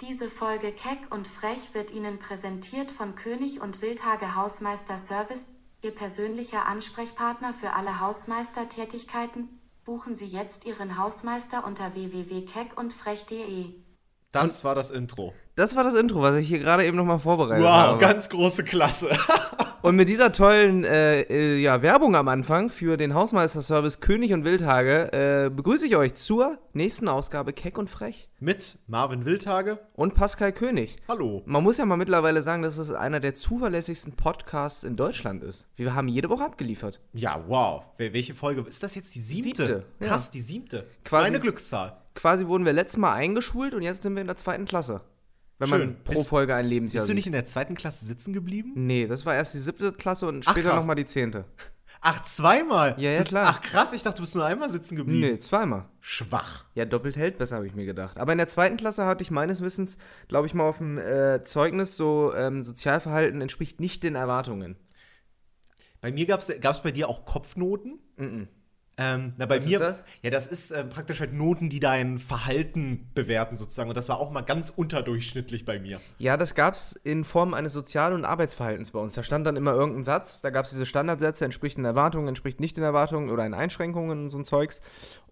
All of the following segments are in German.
Diese Folge Keck und Frech wird Ihnen präsentiert von König und Wildhage Hausmeister Service, Ihr persönlicher Ansprechpartner für alle Hausmeistertätigkeiten. Buchen Sie jetzt Ihren Hausmeister unter www.keckundfrech.de. Das war das Intro. Das war das Intro, was ich hier gerade eben nochmal vorbereitet Wow, habe. ganz große Klasse. Und mit dieser tollen äh, äh, ja, Werbung am Anfang für den Hausmeisterservice König und Wildhage äh, begrüße ich euch zur nächsten Ausgabe Keck und Frech Mit Marvin Wildhage. und Pascal König. Hallo. Man muss ja mal mittlerweile sagen, dass es einer der zuverlässigsten Podcasts in Deutschland ist. Wir haben jede Woche abgeliefert. Ja, wow. Wel- Welche Folge? Ist das jetzt die siebte? Siebte, ja. Krass, die siebte. Quasi- Meine Glückszahl. Quasi wurden wir letztes Mal eingeschult und jetzt sind wir in der zweiten Klasse. Wenn Schön. man pro Bist- Folge ein Lebensjahr Bist du nicht in der zweiten Klasse sitzen geblieben? Nee, das war erst die siebte Klasse und Ach, später nochmal die zehnte. Ach, zweimal? Ja, ja, klar. Ach, krass, ich dachte, du bist nur einmal sitzen geblieben. Nee, zweimal. Schwach. Ja, doppelt hält besser, habe ich mir gedacht. Aber in der zweiten Klasse hatte ich meines Wissens, glaube ich mal, auf dem äh, Zeugnis so, ähm, Sozialverhalten entspricht nicht den Erwartungen. Bei mir gab es bei dir auch Kopfnoten. Ähm, na, bei Was mir, das? ja, das ist äh, praktisch halt Noten, die dein Verhalten bewerten sozusagen. Und das war auch mal ganz unterdurchschnittlich bei mir. Ja, das gab es in Form eines Sozial- und Arbeitsverhaltens bei uns. Da stand dann immer irgendein Satz, da gab es diese Standardsätze, entspricht den Erwartungen, entspricht nicht den Erwartungen oder in Einschränkungen und so ein Zeugs.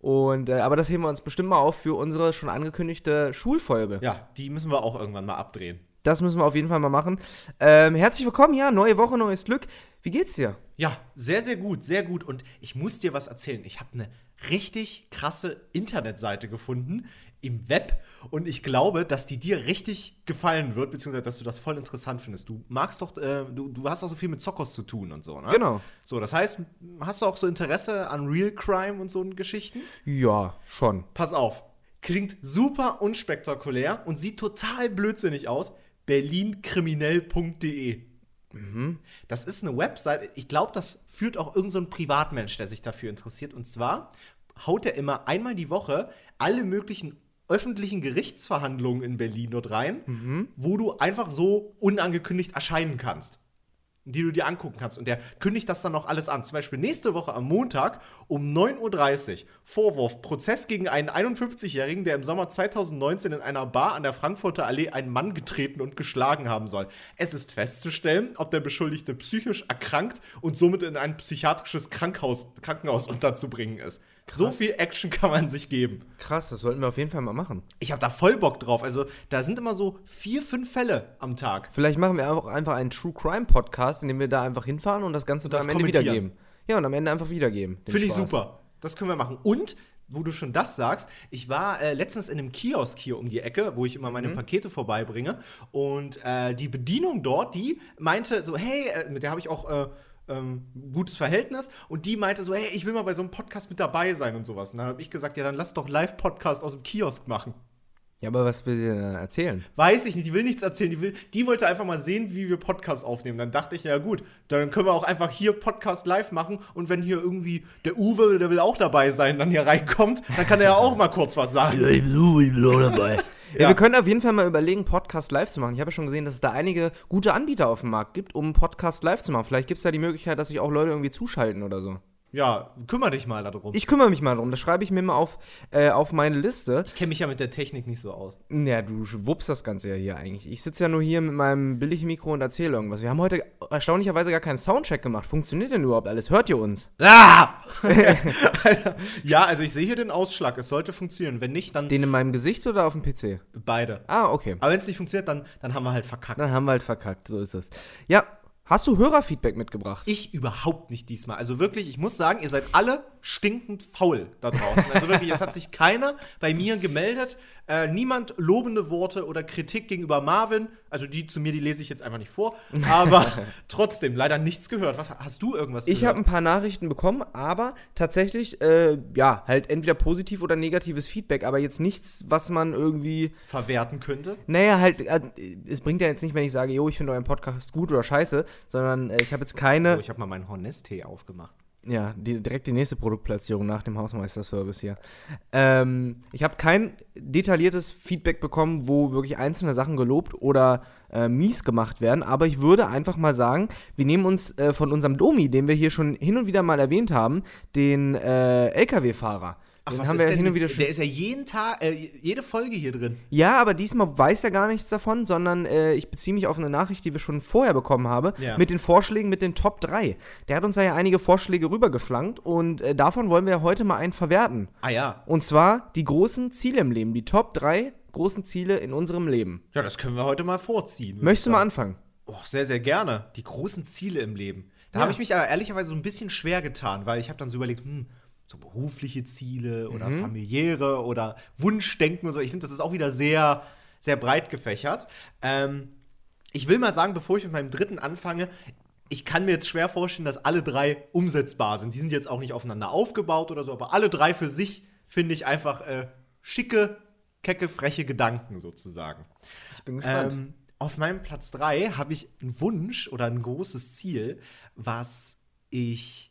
Und, äh, aber das heben wir uns bestimmt mal auf für unsere schon angekündigte Schulfolge. Ja, die müssen wir auch irgendwann mal abdrehen. Das müssen wir auf jeden Fall mal machen. Ähm, herzlich willkommen, ja, neue Woche, neues Glück. Wie geht's dir? Ja, sehr, sehr gut, sehr gut. Und ich muss dir was erzählen. Ich habe eine richtig krasse Internetseite gefunden im Web und ich glaube, dass die dir richtig gefallen wird, beziehungsweise dass du das voll interessant findest. Du magst doch, äh, du, du hast auch so viel mit Zockers zu tun und so, ne? Genau. So, das heißt, hast du auch so Interesse an Real Crime und so Geschichten? Ja, schon. Pass auf, klingt super unspektakulär und sieht total blödsinnig aus. berlinkriminell.de Das ist eine Website, ich glaube, das führt auch irgendein so ein Privatmensch, der sich dafür interessiert. Und zwar haut er immer einmal die Woche alle möglichen öffentlichen Gerichtsverhandlungen in Berlin dort rein, wo du einfach so unangekündigt erscheinen kannst die du dir angucken kannst. Und der kündigt das dann noch alles an. Zum Beispiel nächste Woche am Montag um 9.30 Uhr. Vorwurf: Prozess gegen einen 51-Jährigen, der im Sommer 2019 in einer Bar an der Frankfurter Allee einen Mann getreten und geschlagen haben soll. Es ist festzustellen, ob der Beschuldigte psychisch erkrankt und somit in ein psychiatrisches Krankhaus, Krankenhaus unterzubringen ist. So viel Action kann man sich geben. Krass, das sollten wir auf jeden Fall mal machen. Ich habe da voll Bock drauf. Also, da sind immer so vier, fünf Fälle am Tag. Vielleicht machen wir auch einfach einen True Crime Podcast, in dem wir da einfach hinfahren und das Ganze dann Das am Ende wiedergeben. Ja, und am Ende einfach wiedergeben. Finde ich super. Das können wir machen. Und, wo du schon das sagst, ich war äh, letztens in einem Kiosk hier um die Ecke, wo ich immer Mhm. meine Pakete vorbeibringe. Und äh, die Bedienung dort, die meinte so, hey, äh, mit der habe ich auch äh, ähm, gutes Verhältnis. Und die meinte so, hey, ich will mal bei so einem Podcast mit dabei sein und sowas. Und dann habe ich gesagt, ja, dann lass doch Live-Podcast aus dem Kiosk machen. Ja, aber was will sie denn erzählen? Weiß ich nicht, die will nichts erzählen. Die, will, die wollte einfach mal sehen, wie wir Podcast aufnehmen. Dann dachte ich, ja gut, dann können wir auch einfach hier Podcast live machen. Und wenn hier irgendwie der Uwe, der will auch dabei sein, dann hier reinkommt, dann kann er ja auch mal kurz was sagen. ich bin so, ich bin auch dabei. ja. Ja. wir können auf jeden Fall mal überlegen, Podcast live zu machen. Ich habe ja schon gesehen, dass es da einige gute Anbieter auf dem Markt gibt, um Podcast live zu machen. Vielleicht gibt es da die Möglichkeit, dass sich auch Leute irgendwie zuschalten oder so. Ja, kümmere dich mal darum. Ich Ich kümmere mich mal drum. Das schreibe ich mir mal auf, äh, auf meine Liste. kenne mich ja mit der Technik nicht so aus. Ja, du wuppst das Ganze ja hier eigentlich. Ich sitze ja nur hier mit meinem billigen Mikro und erzähle irgendwas. Wir haben heute erstaunlicherweise gar keinen Soundcheck gemacht. Funktioniert denn überhaupt alles? Hört ihr uns? Ah! ja, also ich sehe hier den Ausschlag. Es sollte funktionieren. Wenn nicht, dann Den in meinem Gesicht oder auf dem PC? beide. Ah, okay. Aber wenn es nicht funktioniert, dann, dann haben wir halt verkackt. Dann haben wir halt verkackt. So ist es. Ja, hast du Hörerfeedback mitgebracht? Ich überhaupt nicht diesmal. Also wirklich, ich muss sagen, ihr seid alle stinkend faul da draußen. Also wirklich, es hat sich keiner bei mir gemeldet. Äh, niemand lobende Worte oder Kritik gegenüber Marvin. Also die zu mir, die lese ich jetzt einfach nicht vor. Aber trotzdem, leider nichts gehört. Was, hast du irgendwas Ich habe ein paar Nachrichten bekommen, aber tatsächlich, äh, ja, halt entweder positiv oder negatives Feedback, aber jetzt nichts, was man irgendwie verwerten könnte? Naja, halt, äh, es bringt ja jetzt nicht, wenn ich sage, jo, ich finde euren Podcast gut oder scheiße, sondern äh, ich habe jetzt keine. So, ich habe mal meinen Hornest-Tee aufgemacht. Ja, die, direkt die nächste Produktplatzierung nach dem Hausmeister-Service hier. Ähm, ich habe kein detailliertes Feedback bekommen, wo wirklich einzelne Sachen gelobt oder äh, mies gemacht werden, aber ich würde einfach mal sagen, wir nehmen uns äh, von unserem Domi, den wir hier schon hin und wieder mal erwähnt haben, den äh, LKW-Fahrer. Ach, Den was haben wir ja denn hin und wieder schon. Der ist ja jeden Tag, äh, jede Folge hier drin. Ja, aber diesmal weiß er gar nichts davon, sondern äh, ich beziehe mich auf eine Nachricht, die wir schon vorher bekommen haben, Ja. mit den Vorschlägen mit den Top 3. Der hat uns da ja einige Vorschläge rübergeflankt und äh, davon wollen wir ja heute mal einen verwerten. Ah ja. Und zwar die großen Ziele im Leben, die Top 3 großen Ziele in unserem Leben. Ja, das können wir heute mal vorziehen. Möchtest du mal anfangen? Oh, sehr, sehr gerne. Die großen Ziele im Leben. Da Ja. habe ich mich aber ehrlicherweise so ein bisschen schwer getan, weil ich habe dann so überlegt, hm, so berufliche Ziele oder Mhm. familiäre oder Wunschdenken und so. Ich finde, das ist auch wieder sehr, sehr breit gefächert. Ähm, ich will mal sagen, bevor ich mit meinem dritten anfange, ich kann mir jetzt schwer vorstellen, dass alle drei umsetzbar sind. Die sind jetzt auch nicht aufeinander aufgebaut oder so, aber alle drei für sich finde ich einfach äh, schicke, kecke, freche Gedanken sozusagen. Ich bin Ähm, auf meinem Platz 3 habe ich einen Wunsch oder ein großes Ziel, was ich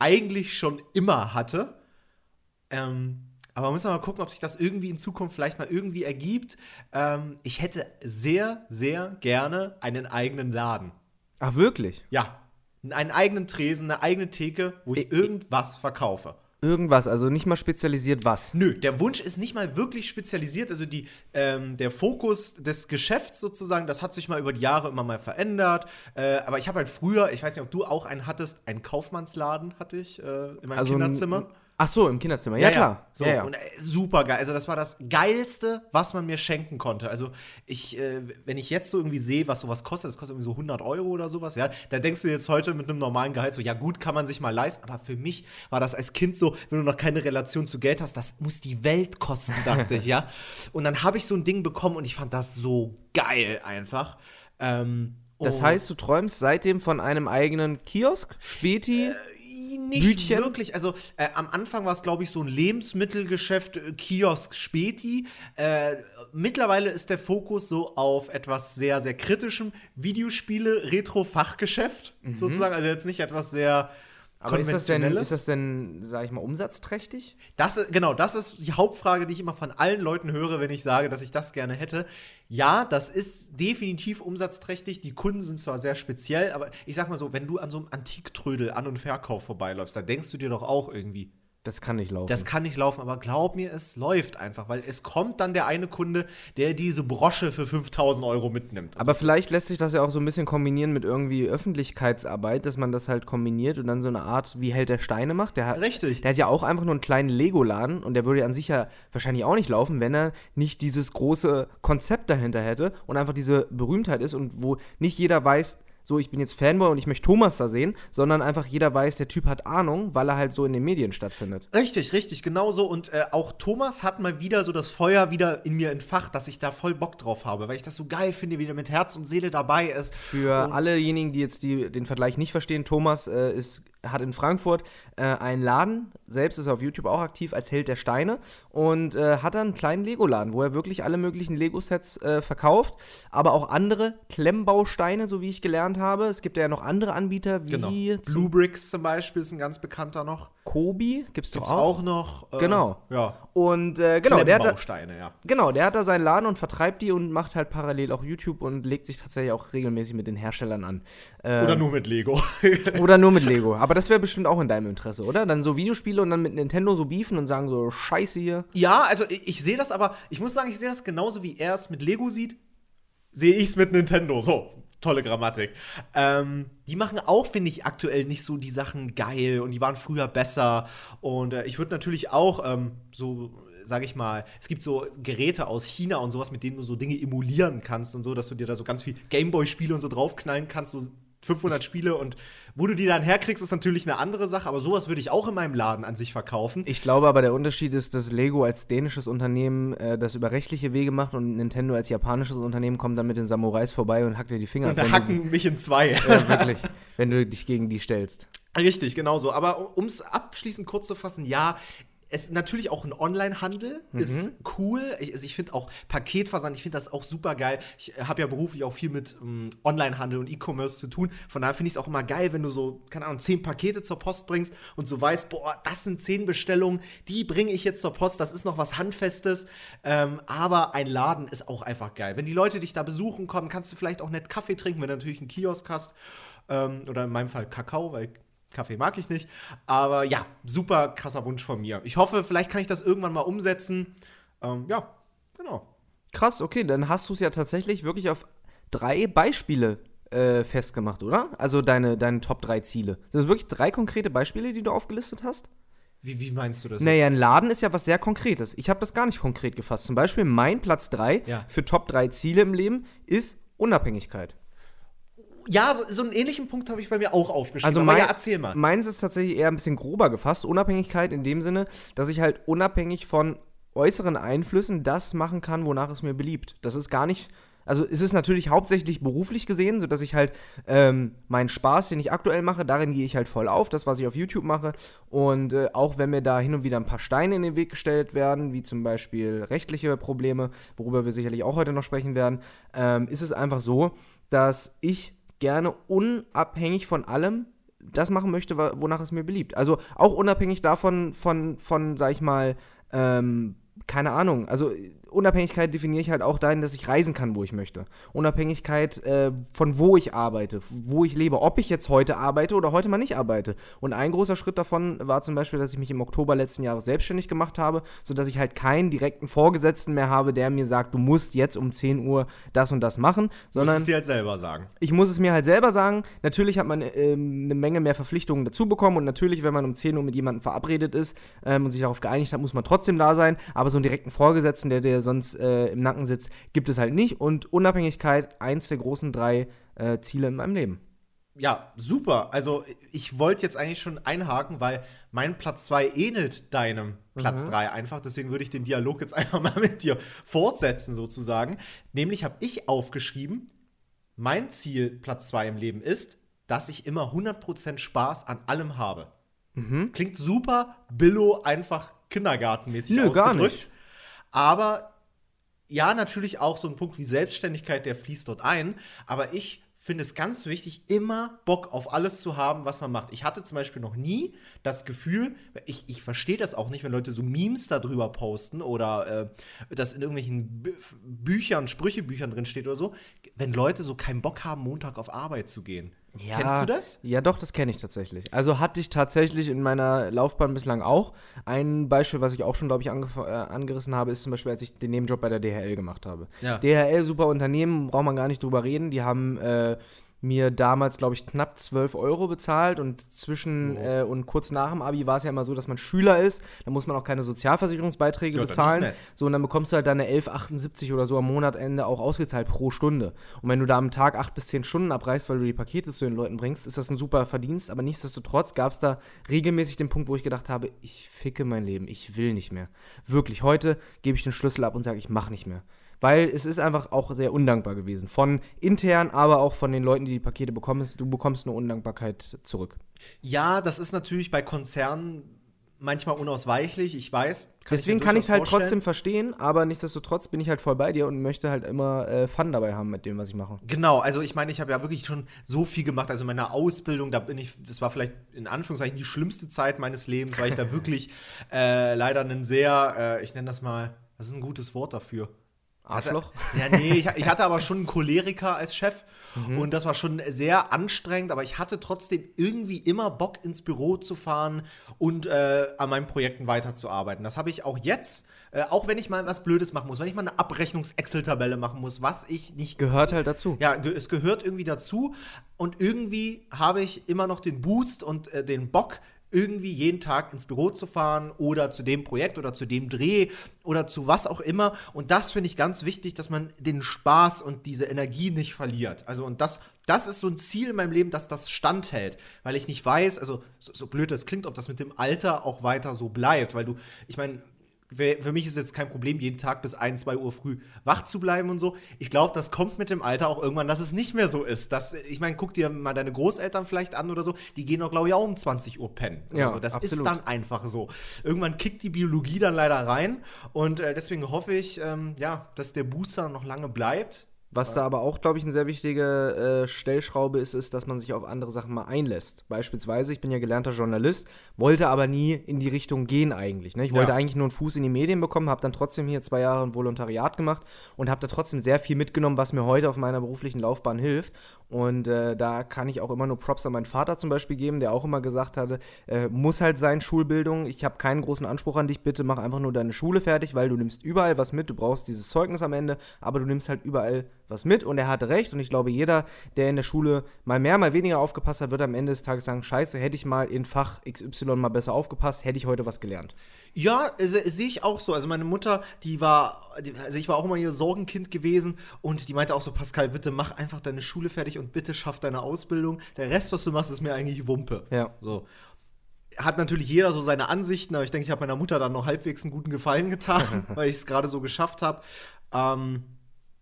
eigentlich schon immer hatte. Ähm, aber muss man mal gucken, ob sich das irgendwie in Zukunft vielleicht mal irgendwie ergibt. Ähm, ich hätte sehr, sehr gerne einen eigenen Laden. Ach, wirklich? Ja, einen eigenen Tresen, eine eigene Theke, wo ich I- i- irgendwas verkaufe. Irgendwas, also nicht mal spezialisiert was. Nö, der Wunsch ist nicht mal wirklich spezialisiert. Also die, ähm, der Fokus des Geschäfts sozusagen, das hat sich mal über die Jahre immer mal verändert. Äh, aber ich habe halt früher, ich weiß nicht, ob du auch einen hattest, einen Kaufmannsladen hatte ich äh, in meinem Also Kinderzimmer. Ach so, im Kinderzimmer. Ja, klar. So, ja, ja. Und äh, super geil. Also, das war das Geilste, was man mir schenken konnte. Also, ich, äh, wenn ich jetzt so irgendwie sehe, was sowas kostet, das kostet irgendwie so 100 Euro oder sowas, ja, da denkst du jetzt heute mit einem normalen Gehalt so, ja, gut, kann man sich mal leisten. Aber für mich war das als Kind so, wenn du noch keine Relation zu Geld hast, das muss die Welt kosten, dachte ich, ja. Und dann habe ich so ein Ding bekommen und ich fand das so geil einfach. Ähm, das heißt, du träumst seitdem von einem eigenen Kiosk, Späti. Nicht Bütchen? wirklich. Also äh, am Anfang war es, glaube ich, so ein Lebensmittelgeschäft, äh, Kiosk, Späti. Äh, mittlerweile ist der Fokus so auf etwas sehr, sehr kritischem Videospiele, Retro-Fachgeschäft sozusagen. Also jetzt nicht etwas sehr Mhm. Aber ist das, denn, ist das denn, sag ich mal, umsatzträchtig? Das, genau, das ist die Hauptfrage, die ich immer von allen Leuten höre, wenn ich sage, dass ich das gerne hätte. Ja, das ist definitiv umsatzträchtig. Die Kunden sind zwar sehr speziell, aber ich sag mal so, wenn du an so einem Antiktrödel An- und Verkauf vorbeiläufst, da denkst du dir doch auch irgendwie, Das kann nicht laufen. das kann nicht laufen, aber glaub mir, es läuft einfach, weil es kommt dann der eine Kunde, der diese Brosche für 5000 Euro mitnimmt. Aber vielleicht lässt sich das ja auch so ein bisschen kombinieren mit irgendwie Öffentlichkeitsarbeit, dass man das halt kombiniert und dann so eine Art, wie Held der Steine macht. Der hat, Richtig. Der hat ja auch einfach nur einen kleinen Lego-Laden und der würde ja an sich ja wahrscheinlich auch nicht laufen, wenn er nicht dieses große Konzept dahinter hätte und einfach diese Berühmtheit ist und wo nicht jeder weiß, so, ich bin jetzt Fanboy und ich möchte Thomas da sehen, sondern einfach jeder weiß, der Typ hat Ahnung, weil er halt so in den Medien stattfindet. Richtig, richtig, genau so. Und äh, auch Thomas hat mal wieder so das Feuer wieder in mir entfacht, dass ich da voll Bock drauf habe, weil ich das so geil finde, wie der mit Herz und Seele dabei ist. Für Und- allejenigen, die jetzt die, den Vergleich nicht verstehen, Thomas äh, ist, hat in Frankfurt äh, einen Laden, selbst ist er auf YouTube auch aktiv als Held der Steine und äh, hat dann einen kleinen Lego-Laden, wo er wirklich alle möglichen Lego-Sets äh, verkauft, aber auch andere Klemmbausteine, so wie ich gelernt habe. Es gibt ja noch andere Anbieter wie Genau. Blue Bricks zum Beispiel ist ein ganz bekannter noch. Kobi, gibt's doch Gibt's auch. auch noch. äh, Genau. Ja. Und äh, genau, der hat, da, ja. genau, der hat da seinen Laden und vertreibt die und macht halt parallel auch YouTube und legt sich tatsächlich auch regelmäßig mit den Herstellern an. Ähm, Oder nur mit Lego. Oder nur mit Lego. Aber das wäre bestimmt auch in deinem Interesse, oder? Dann so Videospiele und dann mit Nintendo so beefen und sagen so, scheiße hier. Ja, also ich, ich sehe das aber, ich muss sagen, ich sehe das genauso wie er es mit Lego sieht, sehe ich es mit Nintendo. So, tolle Grammatik. Ähm, die machen auch, finde ich, aktuell nicht so die Sachen geil und die waren früher besser. Und äh, ich würde natürlich auch ähm, so, sage ich mal, es gibt so Geräte aus China und sowas, mit denen du so Dinge emulieren kannst und so, dass du dir da so ganz viel Gameboy-Spiele und so draufknallen kannst, so 500 Spiele und wo du die dann herkriegst, ist natürlich eine andere Sache, aber sowas würde ich auch in meinem Laden an sich verkaufen. Ich glaube aber, der Unterschied ist, dass Lego als dänisches Unternehmen äh, das über rechtliche Wege macht und Nintendo als japanisches Unternehmen kommt dann mit den Samurais vorbei und hackt dir die Finger Und ab. wenn hacken mich in zwei. Du, ja, wirklich. Wenn du dich gegen die stellst. Richtig, genau so. Aber um es abschließend kurz zu fassen, ja, es natürlich auch ein Online-Handel ist cool. Ich, also ich finde auch Paketversand, ich finde das auch super geil. Ich habe ja beruflich auch viel mit ähm, Online-Handel und E-Commerce zu tun. Von daher finde ich es auch immer geil, wenn du so, keine Ahnung, zehn Pakete zur Post bringst und so weißt, boah, das sind zehn Bestellungen, die bringe ich jetzt zur Post, das ist noch was Handfestes. Ähm, aber ein Laden ist auch einfach geil. Wenn die Leute dich da besuchen kommen, kannst du vielleicht auch nett Kaffee trinken, wenn du natürlich einen Kiosk hast. Ähm, oder in meinem Fall Kakao, weil Kaffee mag ich nicht. Aber ja, super krasser Wunsch von mir. Ich hoffe, vielleicht kann ich das irgendwann mal umsetzen. Ähm, ja, genau. Krass, okay, dann hast du es ja tatsächlich wirklich auf drei Beispiele äh, festgemacht, oder? Also deine, deine Top 3 Ziele. Sind das wirklich drei konkrete Beispiele, die du aufgelistet hast? Wie, wie meinst du das? Naja, ein Laden ist ja was sehr Konkretes. Ich habe das gar nicht konkret gefasst. Zum Beispiel mein Platz 3 Ja. für Top 3 Ziele im Leben ist Unabhängigkeit. Ja, so, so einen ähnlichen Punkt habe ich bei mir auch aufgeschrieben. Also mein, ja, erzähl mal. meins ist tatsächlich eher ein bisschen grober gefasst. Unabhängigkeit in dem Sinne, dass ich halt unabhängig von äußeren Einflüssen das machen kann, wonach es mir beliebt. Das ist gar nicht. Also es ist natürlich hauptsächlich beruflich gesehen, sodass ich halt ähm, meinen Spaß, den ich aktuell mache, darin gehe ich halt voll auf, das, was ich auf YouTube mache. Und äh, auch wenn mir da hin und wieder ein paar Steine in den Weg gestellt werden, wie zum Beispiel rechtliche Probleme, worüber wir sicherlich auch heute noch sprechen werden, ähm, ist es einfach so, dass ich gerne unabhängig von allem das machen möchte, wonach es mir beliebt. Also auch unabhängig davon, von, von sag ich mal, ähm, keine Ahnung. Also Unabhängigkeit definiere ich halt auch dahin, dass ich reisen kann, wo ich möchte. Unabhängigkeit äh, von wo ich arbeite, wo ich lebe, ob ich jetzt heute arbeite oder heute mal nicht arbeite. Und ein großer Schritt davon war zum Beispiel, dass ich mich im Oktober letzten Jahres selbstständig gemacht habe, sodass ich halt keinen direkten Vorgesetzten mehr habe, der mir sagt, du musst jetzt um 10 Uhr das und das machen, Du musst sondern es dir halt selber sagen. ich muss es mir halt selber sagen. Natürlich hat man ähm, eine Menge mehr Verpflichtungen dazu bekommen und natürlich, wenn man um 10 Uhr mit jemandem verabredet ist ähm, und sich darauf geeinigt hat, muss man trotzdem da sein. Aber so einen direkten Vorgesetzten, der dir sonst äh, im Nacken sitzt, gibt es halt nicht. Und Unabhängigkeit, eins der großen drei äh, Ziele in meinem Leben. Ja, super. Also ich wollte jetzt eigentlich schon einhaken, weil mein Platz 2 ähnelt deinem Platz 3 einfach. Deswegen würde ich den Dialog jetzt einfach mal mit dir fortsetzen sozusagen. Nämlich habe ich aufgeschrieben, mein Ziel Platz 2 im Leben ist, dass ich immer 100% Spaß an allem habe. Klingt super, Billo, einfach kindergartenmäßig Nö, gar ausgedrückt. nicht. Aber ja, natürlich auch so ein Punkt wie Selbstständigkeit, der fließt dort ein. Aber ich finde es ganz wichtig, immer Bock auf alles zu haben, was man macht. Ich hatte zum Beispiel noch nie das Gefühl, ich, ich verstehe das auch nicht, wenn Leute so Memes darüber posten oder äh, das in irgendwelchen Bü Büchern, Sprüchebüchern drin steht oder so, wenn Leute so keinen Bock haben, Montag auf Arbeit zu gehen. Kennst du das? Ja, doch, das kenne ich tatsächlich. Also hatte ich tatsächlich in meiner Laufbahn bislang auch. Ein Beispiel, was ich auch schon, glaube ich, äh, angerissen habe, ist zum Beispiel, als ich den Nebenjob bei der DHL gemacht habe. Ja. DHL, super Unternehmen, braucht man gar nicht drüber reden. Die haben äh, mir damals, glaube ich, knapp 12 Euro bezahlt und zwischen äh, und kurz nach dem Abi war es ja immer so, dass man Schüler ist, da muss man auch keine Sozialversicherungsbeiträge Ja, bezahlen. So, und dann bekommst du halt deine 11,78 oder so am Monatende auch ausgezahlt pro Stunde. Und wenn du da am Tag 8 bis 10 Stunden abreißt, weil du die Pakete zu den Leuten bringst, ist das ein super Verdienst. Aber nichtsdestotrotz gab es da regelmäßig den Punkt, wo ich gedacht habe, ich ficke mein Leben, ich will nicht mehr. Wirklich, heute gebe ich den Schlüssel ab und sage, ich mache nicht mehr. Weil es ist einfach auch sehr undankbar gewesen. Von intern, aber auch von den Leuten, die die Pakete bekommen. Du bekommst eine Undankbarkeit zurück. Ja, das ist natürlich bei Konzernen manchmal unausweichlich, ich weiß. Deswegen mir kann ich es halt trotzdem verstehen, aber nichtsdestotrotz bin ich halt voll bei dir und möchte halt immer äh, Fun dabei haben mit dem, was ich mache. Genau, also ich meine, ich habe ja wirklich schon so viel gemacht. Also in meiner Ausbildung, da bin ich, das war vielleicht in Anführungszeichen die schlimmste Zeit meines Lebens, weil ich da wirklich äh, leider einen sehr, äh, ich nenne das mal, was ist ein gutes Wort dafür? Arschloch? Ja, nee, ich, ich hatte aber schon einen Choleriker als Chef Mhm. und das war schon sehr anstrengend, aber ich hatte trotzdem irgendwie immer Bock ins Büro zu fahren und äh, an meinen Projekten weiterzuarbeiten. Das habe ich auch jetzt, äh, auch wenn ich mal was Blödes machen muss, wenn ich mal eine Abrechnungs-Excel-Tabelle machen muss, was ich nicht Gehört halt dazu. ja, ge es gehört irgendwie dazu. Und irgendwie habe ich immer noch den Boost und äh, den Bock, irgendwie jeden Tag ins Büro zu fahren oder zu dem Projekt oder zu dem Dreh oder zu was auch immer. Und das finde ich ganz wichtig, dass man den Spaß und diese Energie nicht verliert. Also, und das, das ist so ein Ziel in meinem Leben, dass das standhält. Weil ich nicht weiß, also so, so blöd das klingt, ob das mit dem Alter auch weiter so bleibt. Weil du, ich meine, für mich ist jetzt kein Problem, jeden Tag bis 1, 2 Uhr früh wach zu bleiben und so. Ich glaube, das kommt mit dem Alter auch irgendwann, dass es nicht mehr so ist. Das, ich meine, guck dir mal deine Großeltern vielleicht an oder so. Die gehen doch, glaube ich, auch um 20 Uhr pennen. Ja, so. Das absolut. ist dann einfach so. Irgendwann kickt die Biologie dann leider rein. Und äh, deswegen hoffe ich, ähm, ja, dass der Booster noch lange bleibt. Was da aber auch, glaube ich, eine sehr wichtige äh, Stellschraube ist, ist, dass man sich auf andere Sachen mal einlässt. Beispielsweise, ich bin ja gelernter Journalist, wollte aber nie in die Richtung gehen eigentlich. Ne? Ich wollte Ja. eigentlich nur einen Fuß in die Medien bekommen, habe dann trotzdem hier zwei Jahre ein Volontariat gemacht und habe da trotzdem sehr viel mitgenommen, was mir heute auf meiner beruflichen Laufbahn hilft. Und äh, da kann ich auch immer nur Props an meinen Vater zum Beispiel geben, der auch immer gesagt hatte, äh, muss halt sein Schulbildung. Ich habe keinen großen Anspruch an dich, bitte mach einfach nur deine Schule fertig, weil du nimmst überall was mit. Du brauchst dieses Zeugnis am Ende, aber du nimmst halt überall was mit. Und er hatte recht. Und ich glaube, jeder, der in der Schule mal mehr, mal weniger aufgepasst hat, wird am Ende des Tages sagen, scheiße, hätte ich mal in Fach XY mal besser aufgepasst, hätte ich heute was gelernt. Ja, se- sehe ich auch so. Also meine Mutter, die war, die, also ich war auch immer ihr Sorgenkind gewesen und die meinte auch so, Pascal, bitte mach einfach deine Schule fertig und bitte schaff deine Ausbildung. Der Rest, was du machst, ist mir eigentlich Wumpe. Ja. So. Hat natürlich jeder so seine Ansichten, aber ich denke, ich habe meiner Mutter dann noch halbwegs einen guten Gefallen getan, weil ich es gerade so geschafft habe. Ähm,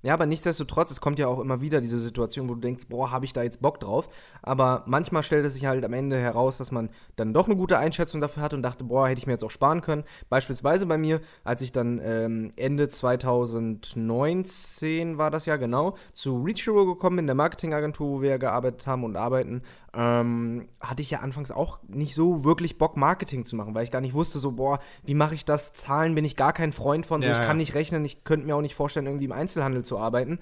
Ja, aber nichtsdestotrotz, es kommt ja auch immer wieder diese Situation, wo du denkst, boah, habe ich da jetzt Bock drauf? Aber manchmal stellt es sich halt am Ende heraus, dass man dann doch eine gute Einschätzung dafür hat und dachte, boah, hätte ich mir jetzt auch sparen können. Beispielsweise bei mir, als ich dann ähm, Ende 2019 war das ja genau, zu Reach Hero gekommen bin, der Marketingagentur, wo wir ja gearbeitet haben und arbeiten, ähm, hatte ich ja anfangs auch nicht so wirklich Bock, Marketing zu machen, weil ich gar nicht wusste, so, boah, wie mache ich das? Zahlen bin ich gar kein Freund von, so, Ja, ich ja. kann nicht rechnen, ich könnte mir auch nicht vorstellen, irgendwie im Einzelhandel zu arbeiten.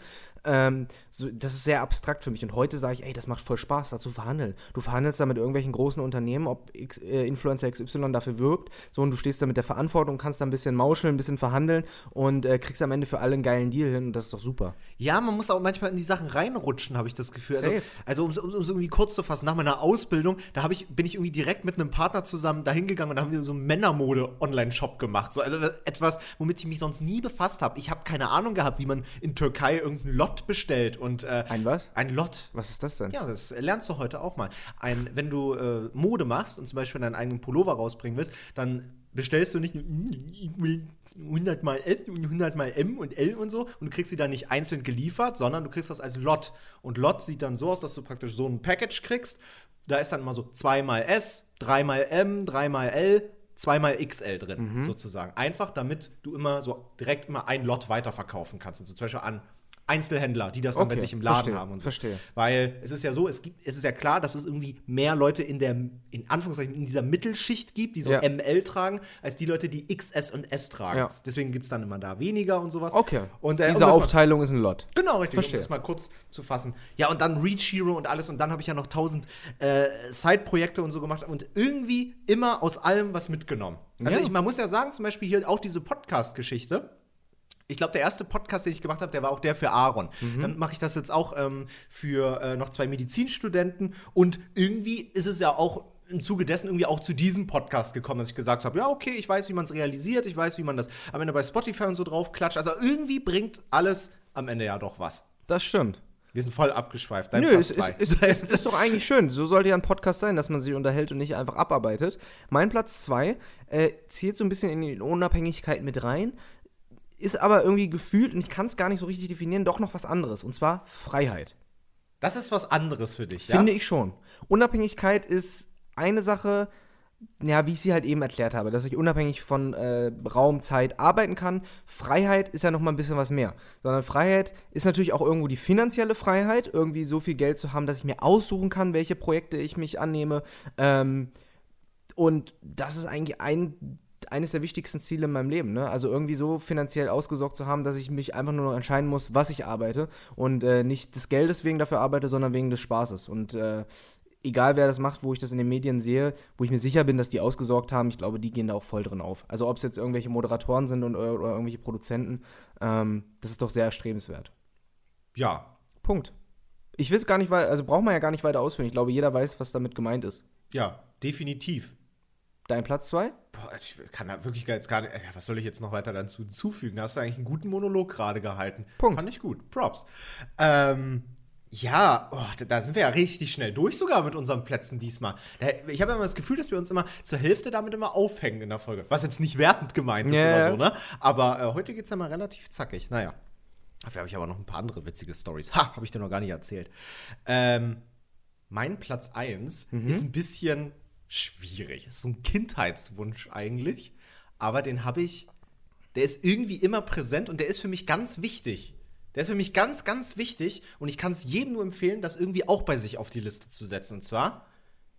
Ähm, so, das ist sehr abstrakt für mich. Und heute sage ich, ey, das macht voll Spaß, da zu verhandeln. Du verhandelst da mit irgendwelchen großen Unternehmen, ob X, äh, Influencer XY dafür wirbt, so, und du stehst da mit der Verantwortung, kannst da ein bisschen mauscheln, ein bisschen verhandeln und äh, kriegst am Ende für alle einen geilen Deal hin und das ist doch super. Ja, man muss auch manchmal in die Sachen reinrutschen, habe ich das Gefühl. Safe. Also, also um es irgendwie kurz zu fassen, nach meiner Ausbildung, da ich, bin ich irgendwie direkt mit einem Partner zusammen da hingegangen und da haben wir so einen Männermode-Online-Shop gemacht. So, also etwas, womit ich mich sonst nie befasst habe. Ich habe keine Ahnung gehabt, wie man in Türkei irgendeinen Lot bestellt. Und, äh, Ein was? Ein Lot. Was ist das denn? Ja, das lernst du heute auch mal. Ein, wenn du äh, Mode machst und zum Beispiel deinen eigenen Pullover rausbringen willst, dann bestellst du nicht, "Hm, ich will 100 mal S und 100 mal M und L und so und du kriegst sie dann nicht einzeln geliefert, sondern du kriegst das als Lot. Und Lot sieht dann so aus, dass du praktisch so ein Package kriegst. Da ist dann immer so 2 mal S, 3 mal M, 3 mal L, 2 mal XL drin, sozusagen. Einfach, damit du immer so direkt immer ein Lot weiterverkaufen kannst. Und so zum Beispiel an Einzelhändler, die das dann bei Okay, sich im Laden verstehe, haben und so. verstehe. Weil es ist ja so, es gibt, es ist ja klar, dass es irgendwie mehr Leute in der, in Anführungszeichen, in dieser Mittelschicht gibt, die so Ja. ML tragen, als die Leute, die XS und S tragen. Ja. Deswegen gibt es dann immer da weniger und sowas. Okay. Und äh, um Diese mal- Aufteilung ist ein Lot. Genau, richtig. Verstehe. Um das mal kurz zu fassen. Ja, und dann Reach Hero und alles. Und dann habe ich ja noch tausend äh, Side-Projekte und so gemacht. Und irgendwie immer aus allem was mitgenommen. Also Ja. ich, man muss ja sagen, zum Beispiel hier auch diese Podcast-Geschichte. Ich glaube, der erste Podcast, den ich gemacht habe, der war auch der für Aaron. Mhm. Dann mache ich das jetzt auch ähm, für äh, noch zwei Medizinstudenten. Und irgendwie ist es ja auch im Zuge dessen irgendwie auch zu diesem Podcast gekommen, dass ich gesagt habe, ja, okay, ich weiß, wie man es realisiert, ich weiß, wie man das am Ende bei Spotify und so drauf klatscht. Also irgendwie bringt alles am Ende ja doch was. Das stimmt. Wir sind voll abgeschweift. Dein Nö, Platz ist, ist, ist, ist doch eigentlich schön. So sollte ja ein Podcast sein, dass man sich unterhält und nicht einfach abarbeitet. Mein Platz 2 äh, zählt so ein bisschen in die Unabhängigkeit mit rein, ist aber irgendwie gefühlt, und ich kann es gar nicht so richtig definieren, doch noch was anderes. Und zwar Freiheit. Das ist was anderes für dich, Finde ja? ich schon. Unabhängigkeit ist eine Sache, ja, wie ich sie halt eben erklärt habe, dass ich unabhängig von äh, Raum, Zeit arbeiten kann. Freiheit ist ja noch mal ein bisschen was mehr. Sondern Freiheit ist natürlich auch irgendwo die finanzielle Freiheit, irgendwie so viel Geld zu haben, dass ich mir aussuchen kann, welche Projekte ich mich annehme. Ähm, und das ist eigentlich ein, eines der wichtigsten Ziele in meinem Leben. Ne? Also irgendwie so finanziell ausgesorgt zu haben, dass ich mich einfach nur noch entscheiden muss, was ich arbeite und äh, nicht des Geldes wegen dafür arbeite, sondern wegen des Spaßes. Und äh, egal wer das macht, wo ich das in den Medien sehe, wo ich mir sicher bin, dass die ausgesorgt haben, ich glaube, die gehen da auch voll drin auf. Also ob es jetzt irgendwelche Moderatoren sind und, oder, oder irgendwelche Produzenten, ähm, das ist doch sehr erstrebenswert. Ja. Punkt. Ich will es gar nicht weiter, also braucht man ja gar nicht weiter ausführen. Ich glaube, jeder weiß, was damit gemeint ist. Ja, definitiv. Dein Platz zwei? Boah, ich kann da wirklich jetzt gar nicht. Was soll ich jetzt noch weiter dazu hinzufügen? Da hast du eigentlich einen guten Monolog gerade gehalten. Punkt. Fand ich gut. Props. Ähm, ja, oh, da, sind wir ja richtig schnell durch sogar mit unseren Plätzen diesmal. Ich habe immer das Gefühl, dass wir uns immer zur Hälfte damit immer aufhängen in der Folge. Was jetzt nicht wertend gemeint ist Ja, oder so, ne? Aber äh, heute geht es ja mal relativ zackig. Naja. Dafür habe ich aber noch ein paar andere witzige Stories. Ha, habe ich dir noch gar nicht erzählt. Ähm, mein Platz 1 Mhm. ist ein bisschen schwierig. Ist so ein Kindheitswunsch eigentlich. Aber den habe ich, der ist irgendwie immer präsent und der ist für mich ganz wichtig. Der ist für mich ganz, ganz wichtig und ich kann es jedem nur empfehlen, das irgendwie auch bei sich auf die Liste zu setzen. Und zwar,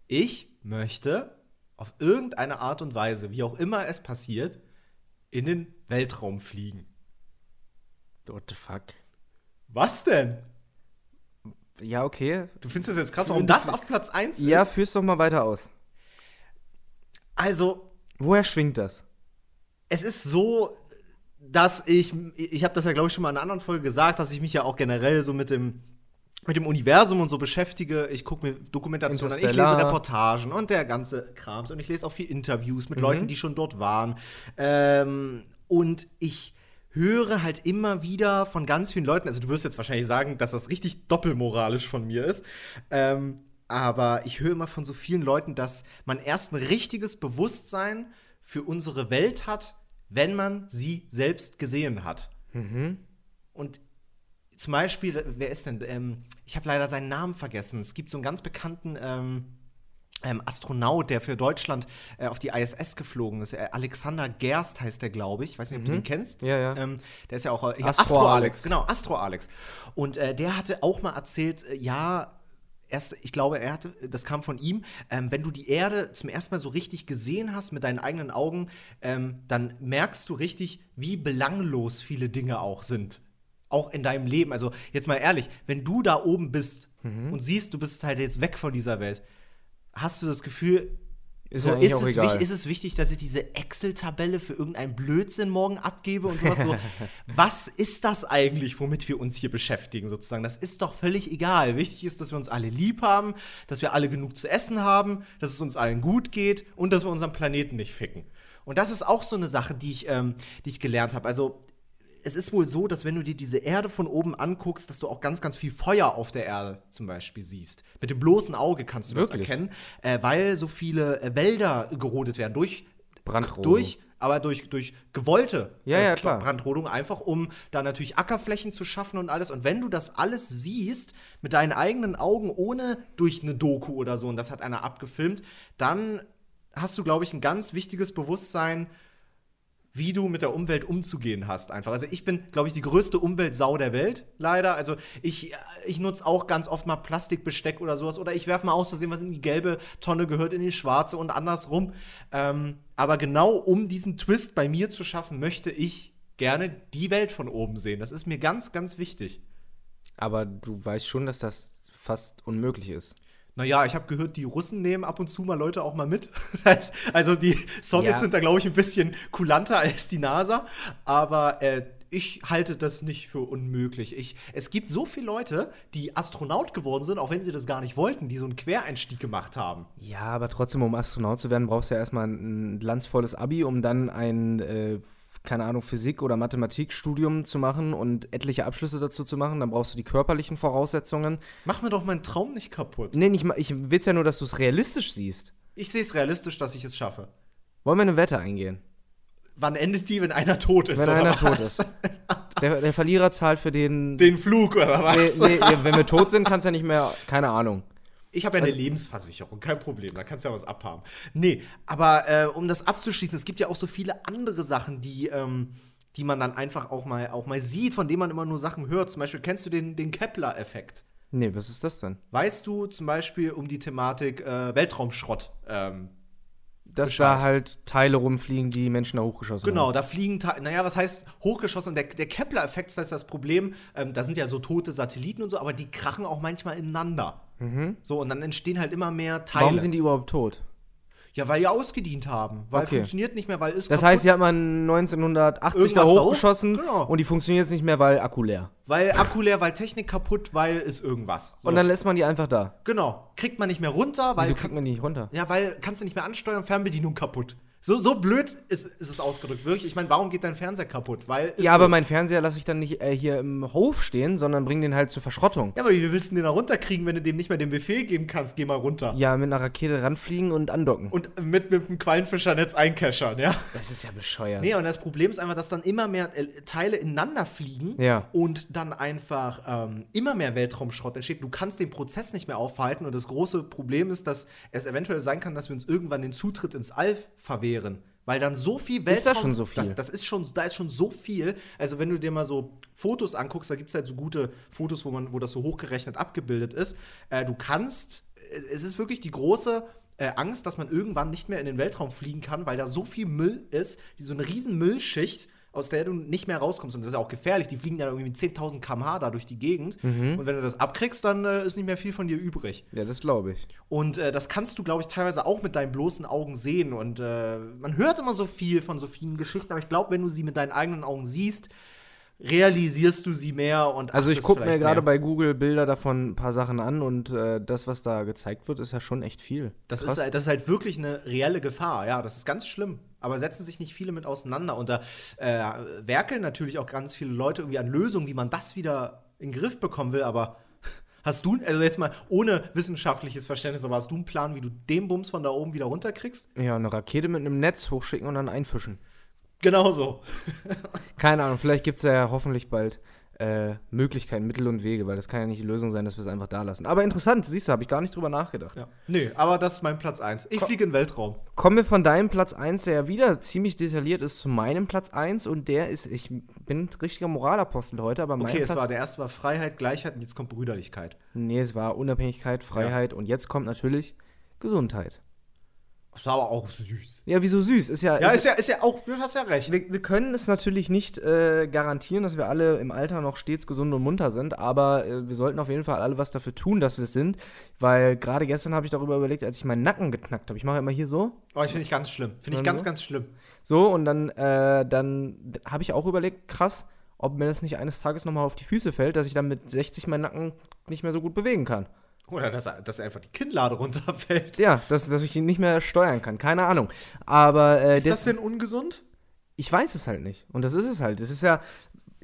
ich möchte auf irgendeine Art und Weise, wie auch immer es passiert, in den Weltraum fliegen. What the fuck? Was denn? Ja, okay. Du findest das jetzt krass, warum das auf Platz 1 Ja, ist? führ's doch mal weiter aus. Also, Woher schwingt das? es ist so, dass ich, ich habe das ja, glaube ich, schon mal in einer anderen Folge gesagt, dass ich mich ja auch generell so mit dem, mit dem Universum und so beschäftige. Ich gucke mir Dokumentationen an, ich lese. Reportagen und der ganze Krams. Und ich lese auch viel Interviews mit Mhm. Leuten, die schon dort waren. Ähm, und ich höre halt immer wieder von ganz vielen Leuten, also du wirst jetzt wahrscheinlich sagen, dass das richtig doppelmoralisch von mir ist, ähm, aber ich höre immer von so vielen Leuten, dass man erst ein richtiges Bewusstsein für unsere Welt hat, wenn man sie selbst gesehen hat. Und zum Beispiel, wer ist denn? Ähm, ich habe leider seinen Namen vergessen. Es gibt so einen ganz bekannten ähm, ähm, Astronaut, der für Deutschland äh, auf die ISS geflogen ist. Äh, Alexander Gerst heißt der, glaube ich. Ich weiß nicht, ob du den kennst. Ja, ja. Ähm, der ist ja auch äh, Astro Astro, Alex. Alex. Genau, Astro Alex. Und äh, der hatte auch mal erzählt, äh, ja. Erst, ich glaube, er hatte, das kam von ihm. Ähm, wenn du die Erde zum ersten Mal so richtig gesehen hast mit deinen eigenen Augen, ähm, dann merkst du richtig, wie belanglos viele Dinge auch sind auch in deinem Leben. Also jetzt mal ehrlich, wenn du da oben bist Mhm. und siehst, du bist halt jetzt weg von dieser Welt, hast du das Gefühl, Ist so, ja ist, es wichtig, ist es wichtig, dass ich diese Excel-Tabelle für irgendeinen Blödsinn morgen abgebe und sowas so? Was ist das eigentlich, womit wir uns hier beschäftigen, sozusagen? Das ist doch völlig egal. Wichtig ist, dass wir uns alle lieb haben, dass wir alle genug zu essen haben, dass es uns allen gut geht und dass wir unseren Planeten nicht ficken. Und das ist auch so eine Sache, die ich, ähm, die ich gelernt habe. Also, es ist wohl so, dass wenn du dir diese Erde von oben anguckst, dass du auch ganz, ganz viel Feuer auf der Erde zum Beispiel siehst. Mit dem bloßen Auge kannst du das Wirklich? erkennen, äh, weil so viele äh, Wälder gerodet werden durch Brandrodung. durch aber durch, durch gewollte Ja, ja, äh, klar. Brandrodung, einfach um da natürlich Ackerflächen zu schaffen und alles. Und wenn du das alles siehst mit deinen eigenen Augen, ohne durch eine Doku oder so, und das hat einer abgefilmt, dann hast du, glaube ich, ein ganz wichtiges Bewusstsein, wie du mit der Umwelt umzugehen hast einfach. Also ich bin, glaube ich, die größte Umweltsau der Welt, leider. Also ich, ich nutze auch ganz oft mal Plastikbesteck oder sowas. Oder ich werfe mal aus Versehen, was in die gelbe Tonne gehört, in die schwarze und andersrum. Ähm, aber genau um diesen Twist bei mir zu schaffen, möchte ich gerne die Welt von oben sehen. Das ist mir ganz, ganz wichtig. Aber du weißt schon, dass das fast unmöglich ist. Naja, ich habe gehört, die Russen nehmen ab und zu mal Leute auch mal mit. also die Sowjets Ja. sind da, glaube ich, ein bisschen kulanter als die NASA. Aber äh, ich halte das nicht für unmöglich. Ich, es gibt so viele Leute, die Astronaut geworden sind, auch wenn sie das gar nicht wollten, die so einen Quereinstieg gemacht haben. Ja, aber trotzdem, um Astronaut zu werden, brauchst du ja erstmal ein glanzvolles Abi, um dann ein, äh, keine Ahnung, Physik- oder Mathematikstudium zu machen und etliche Abschlüsse dazu zu machen. Dann brauchst du die körperlichen Voraussetzungen. Mach mir doch meinen Traum nicht kaputt. Nee, nicht mal, ich will ja nur, dass du es realistisch siehst. Ich sehe es realistisch, dass ich es schaffe. Wollen wir eine Wette eingehen? Wann endet die, wenn einer tot ist? Wenn einer was? tot ist. Der, der Verlierer zahlt für den. Den Flug oder was? nee, nee, wenn wir tot sind, kannst du ja nicht mehr. Keine Ahnung. Ich habe ja eine Lebensversicherung, kein Problem, da kannst du ja was abhaben. Nee, aber äh, um das abzuschließen, es gibt ja auch so viele andere Sachen, die, ähm, die man dann einfach auch mal, auch mal sieht, von denen man immer nur Sachen hört. Zum Beispiel kennst du den, den Kepler-Effekt. Nee, was ist das denn? Weißt du zum Beispiel um die Thematik äh, Weltraumschrott? Ähm, Dass Bescheid. da halt Teile rumfliegen, die Menschen da hochgeschossen Genau, haben. da fliegen, Te- naja, was heißt hochgeschossen? Der, der Kepler-Effekt das heißt das Problem, ähm, da sind ja so tote Satelliten und so, aber die krachen auch manchmal ineinander. So, und dann entstehen halt immer mehr Teile. Mhm. Warum sind die überhaupt tot? Ja, weil die ausgedient haben. Weil Okay. funktioniert nicht mehr, weil ist Das kaputt. heißt, die hat man 1980 Irgendwas da da hoch? hochgeschossen Genau. und die funktioniert jetzt nicht mehr, weil Akku leer. Weil Akku leer, weil Technik kaputt, weil ist irgendwas. So. Und dann lässt man die einfach da. genau. Kriegt man nicht mehr runter, weil. Wieso kriegt man die nicht runter? ja, weil kannst du nicht mehr ansteuern, Fernbedienung kaputt. So, so blöd ist, ist es ausgedrückt. Wirklich, ich meine, warum geht dein Fernseher kaputt? Weil Ja, aber so. mein Fernseher lasse ich dann nicht äh, hier im Hof stehen, sondern bring den halt zur Verschrottung. Ja, aber wie willst du den da runterkriegen, wenn du dem nicht mehr den Befehl geben kannst, geh mal runter? Ja, mit einer Rakete ranfliegen und andocken. Und mit, mit einem Quallenfischernetz einkeschern, ja? das ist ja bescheuert. Nee, und das Problem ist einfach, dass dann immer mehr äh, Teile ineinander fliegen Ja. und dann einfach ähm, immer mehr Weltraumschrott entsteht. Du kannst den Prozess nicht mehr aufhalten und das große Problem ist, dass es eventuell sein kann, dass wir uns irgendwann den Zutritt ins All verwehren, Weil dann so viel Weltraum. Ist da schon so viel? Das, das ist schon, da ist schon so viel. Also, wenn du dir mal so Fotos anguckst, da gibt es halt so gute Fotos, wo, man, wo das so hochgerechnet abgebildet ist. Äh, du kannst, äh, es ist wirklich die große äh, Angst, dass man irgendwann nicht mehr in den Weltraum fliegen kann, weil da so viel Müll ist, die so eine riesen Müllschicht, aus der du nicht mehr rauskommst. Und das ist ja auch gefährlich. Die fliegen ja irgendwie mit 10.000 km/h da durch die Gegend. Und wenn du das abkriegst, dann äh, ist nicht mehr viel von dir übrig. Ja, das glaube ich. Und äh, das kannst du, glaube ich, teilweise auch mit deinen bloßen Augen sehen. Und äh, man hört immer so viel von so vielen Geschichten, aber ich glaube, wenn du sie mit deinen eigenen Augen siehst, realisierst du sie mehr und Also ich gucke mir gerade bei Google Bilder davon ein paar Sachen an und äh, das, was da gezeigt wird, ist ja schon echt viel. Das Krass. ist, halt- das ist halt wirklich eine reelle Gefahr, ja, das ist ganz schlimm. Aber setzen sich nicht viele mit auseinander. Und da äh, werkeln natürlich auch ganz viele Leute irgendwie an Lösungen, wie man das wieder in den Griff bekommen will. Aber hast du, also jetzt mal ohne wissenschaftliches Verständnis, aber hast du einen Plan, wie du den Bums von da oben wieder runterkriegst? ja, eine Rakete mit einem Netz hochschicken und dann einfischen. Genauso. Keine Ahnung, vielleicht gibt es ja hoffentlich bald äh, Möglichkeiten, Mittel und Wege, weil das kann ja nicht die Lösung sein, dass wir es einfach da lassen. Aber interessant, siehst du, habe ich gar nicht drüber nachgedacht. Ja. Nö, aber das ist mein Platz 1. Ich fliege in den Weltraum. Kommen wir von deinem Platz 1, der ja wieder ziemlich detailliert ist, zu meinem Platz 1 und der ist, ich bin ein richtiger Moralapostel heute, aber mein Okay, es Platz war der erste war Freiheit, Gleichheit und jetzt kommt Brüderlichkeit. Nee, es war Unabhängigkeit, Freiheit und jetzt kommt natürlich Gesundheit. Das war aber auch süß. Ja, wieso süß? Ist ja, Ja, ist ja, ist ja auch, du hast ja recht. wir, wir können es natürlich nicht äh, garantieren, dass wir alle im Alter noch stets gesund und munter sind, aber äh, wir sollten auf jeden Fall alle was dafür tun, dass wir es sind, weil gerade gestern habe ich darüber überlegt, als ich meinen Nacken geknackt habe. Ich mache immer hier so, Oh, ich finde ich ganz schlimm. Finde ich ganz, ganz schlimm. so und dann, äh, dann habe ich auch überlegt, krass, ob mir das nicht eines Tages nochmal auf die Füße fällt, dass ich dann mit 60 meinen Nacken nicht mehr so gut bewegen kann. Oder dass, dass einfach die Kinnlade runterfällt. Ja, dass, dass ich ihn nicht mehr steuern kann, keine Ahnung. Aber äh, Ist des- das denn ungesund? Ich weiß es halt nicht. Und das ist es halt. Es ist ja.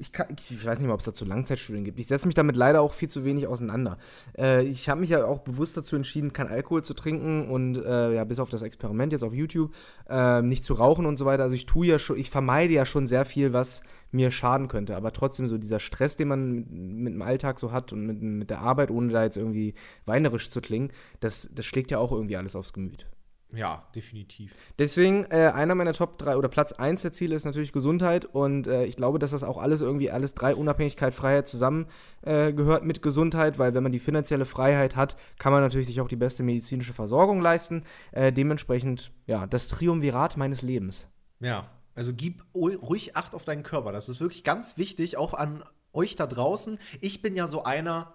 Ich, kann, ich weiß nicht mal, ob es dazu Langzeitstudien gibt. Ich setze mich damit leider auch viel zu wenig auseinander. Äh, ich habe mich ja auch bewusst dazu entschieden, kein Alkohol zu trinken und äh, ja, bis auf das Experiment jetzt auf YouTube, äh, nicht zu rauchen und so weiter. Also ich tue ja schon, ich vermeide ja schon sehr viel, was mir schaden könnte. Aber trotzdem so dieser Stress, den man mit, mit dem Alltag so hat und mit, mit der Arbeit, ohne da jetzt irgendwie weinerisch zu klingen, das, das schlägt ja auch irgendwie alles aufs Gemüt. Ja, definitiv. Deswegen, äh, einer meiner Top 3 oder Platz 1 der Ziele ist natürlich Gesundheit und äh, ich glaube, dass das auch alles irgendwie, alles drei Unabhängigkeit, Freiheit zusammen äh, gehört mit Gesundheit, weil wenn man die finanzielle Freiheit hat, kann man natürlich sich auch die beste medizinische Versorgung leisten. Äh, dementsprechend, ja, das Triumvirat meines Lebens. Ja, also gib ru- ruhig Acht auf deinen Körper. Das ist wirklich ganz wichtig, auch an euch da draußen. Ich bin ja so einer,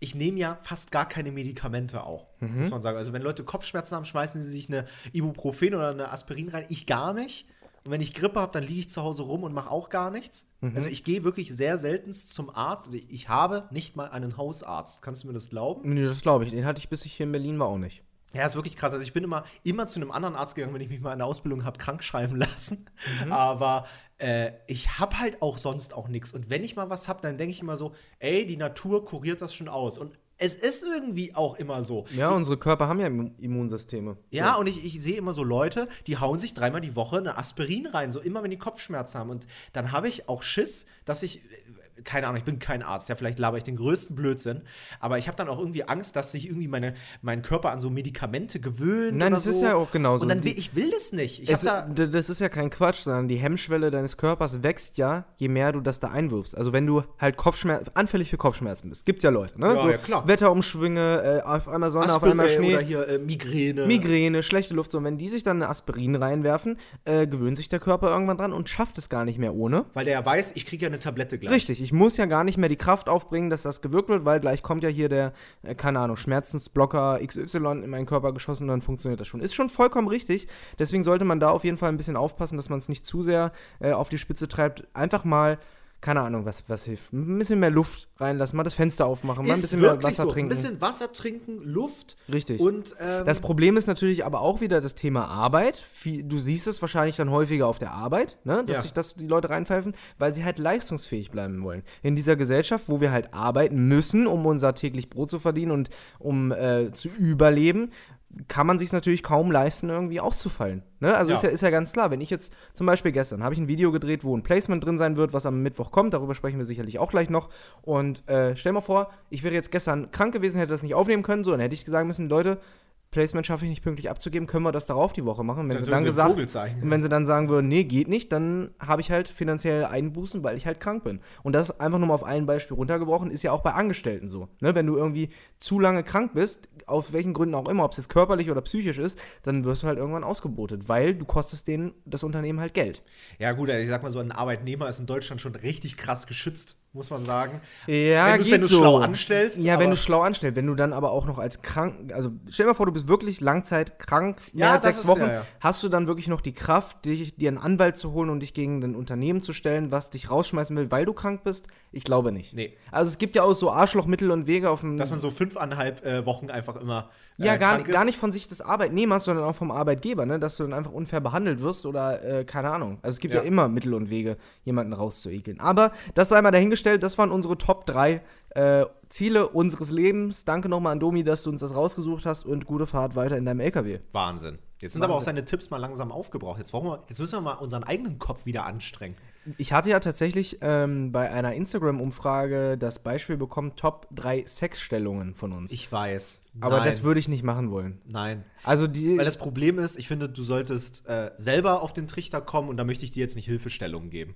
ich nehme ja fast gar keine Medikamente auch, muss man sagen. Also wenn Leute Kopfschmerzen haben, schmeißen sie sich eine Ibuprofen oder eine Aspirin rein. Ich gar nicht. Und wenn ich Grippe habe, dann liege ich zu Hause rum und mache auch gar nichts. Also ich gehe wirklich sehr selten zum Arzt. Also ich habe nicht mal einen Hausarzt. Kannst du mir das glauben? Nee, das glaube ich. Den hatte ich bis ich hier in Berlin war auch nicht. Ja, ist wirklich krass. Also ich bin immer, immer zu einem anderen Arzt gegangen, wenn ich mich mal in der Ausbildung habe krank schreiben lassen. Aber äh, ich habe halt auch sonst auch nichts. Und wenn ich mal was habe, dann denke ich immer so, ey, die Natur kuriert das schon aus. Und es ist irgendwie auch immer so. Ja, unsere Körper haben ja Immu- Immunsysteme. Ja, und ich, ich sehe immer so Leute, die hauen sich dreimal die Woche eine Aspirin rein, so immer, wenn die Kopfschmerzen haben. Und dann habe ich auch Schiss, dass ich, keine Ahnung, ich bin kein Arzt, ja, vielleicht laber ich den größten Blödsinn, aber ich habe dann auch irgendwie Angst, dass sich irgendwie meine, mein Körper an so Medikamente gewöhnt. Nein, das ist so. ja auch genauso. Und dann will, ich will das nicht. Ich Es, da, das ist ja kein Quatsch, sondern die Hemmschwelle deines Körpers wächst ja, je mehr du das da einwirfst. Also wenn du halt Kopfschmerzen, anfällig für Kopfschmerzen bist. Gibt's ja Leute, ne? Ja, ja, klar. Wetterumschwünge, äh, auf einmal Sonne, auf einmal Aspirin Schnee. oder hier äh, Migräne. Migräne, schlechte Luft, so. Und wenn die sich dann eine Aspirin reinwerfen, äh, gewöhnt sich der Körper irgendwann dran und schafft es gar nicht mehr ohne. Weil der ja weiß, ich kriege ja eine Tablette gleich. Richtig, ich muss ja gar nicht mehr die Kraft aufbringen, dass das gewirkt wird, weil gleich kommt ja hier der, äh, keine Ahnung, Schmerzensblocker XY in meinen Körper geschossen und dann funktioniert das schon. Ist schon vollkommen richtig. Deswegen sollte man da auf jeden Fall ein bisschen aufpassen, dass man es nicht zu sehr äh, auf die Spitze treibt. Einfach mal, keine Ahnung, was, was hilft. Ein bisschen mehr Luft reinlassen, mal das Fenster aufmachen, mal ein bisschen mehr Wasser so. trinken. Ein bisschen Wasser trinken, Luft. Richtig. Und ähm, Das Problem ist natürlich aber auch wieder das Thema Arbeit. Du siehst es wahrscheinlich dann häufiger auf der Arbeit, ne? dass Ja. sich das die Leute reinpfeifen, weil sie halt leistungsfähig bleiben wollen. In dieser Gesellschaft, wo wir halt arbeiten müssen, um unser täglich Brot zu verdienen und um äh, zu überleben, kann man sich natürlich kaum leisten, irgendwie auszufallen. Ne? Also Ja. Ist, ja, ist ja ganz klar, wenn ich jetzt zum Beispiel gestern habe ich ein Video gedreht, wo ein Placement drin sein wird, was am Mittwoch kommt, darüber sprechen wir sicherlich auch gleich noch. Und äh, stell mal vor, ich wäre jetzt gestern krank gewesen, hätte das nicht aufnehmen können, so, dann hätte ich sagen müssen, Leute, Placement schaffe ich nicht pünktlich abzugeben, können wir das darauf die Woche machen. Wenn sie dann sie ein gesagt, und wenn sie dann sagen würden, nee, geht nicht, dann habe ich halt finanziell Einbußen, weil ich halt krank bin. Und das einfach nur mal auf ein Beispiel runtergebrochen, ist ja auch bei Angestellten so. Ne? Wenn du irgendwie zu lange krank bist, aus welchen Gründen auch immer, ob es jetzt körperlich oder psychisch ist, dann wirst du halt irgendwann ausgebotet, weil du kostest denen das Unternehmen halt Geld. Ja, gut, also ich sag mal so, ein Arbeitnehmer ist in Deutschland schon richtig krass geschützt, muss man sagen. Ja, wenn du's- wenn du's schlau anstellst, Ja, wenn du schlau anstellst, wenn du dann aber auch noch als krank, also stell dir mal vor, du bist wirklich Langzeit krank, mehr Ja, als sechs Wochen, ja, ja. hast du dann wirklich noch die Kraft, dich, dir einen Anwalt zu holen und dich gegen ein Unternehmen zu stellen, was dich rausschmeißen will, weil du krank bist? Ich glaube nicht. Nee. Also es gibt ja auch so Arschlochmittel und Wege auf dem. Dass man so fünfeinhalb äh, Wochen einfach immer. äh, ja, gar, gar nicht von Sicht des Arbeitnehmers, sondern auch vom Arbeitgeber, ne? dass du dann einfach unfair behandelt wirst oder äh, keine Ahnung. Also es gibt ja. Ja. immer Mittel und Wege, jemanden rauszuekeln. Aber das sei mal dahingestellt, das waren unsere Top 3 äh, Ziele unseres Lebens. Danke nochmal an Domi, dass du uns das rausgesucht hast und gute Fahrt weiter in deinem LKW. Wahnsinn. Jetzt sind aber auch Wahnsinn. seine Tipps mal langsam aufgebraucht. Jetzt, brauchen wir, jetzt müssen wir mal unseren eigenen Kopf wieder anstrengen. Ich hatte ja tatsächlich ähm, bei einer Instagram-Umfrage das Beispiel bekommen, Top 3 Sexstellungen von uns. Ich weiß. Aber Nein. das würde ich nicht machen wollen. Nein. Also die. Weil das Problem ist, ich finde, du solltest äh, selber auf den Trichter kommen und da möchte ich dir jetzt nicht Hilfestellungen geben.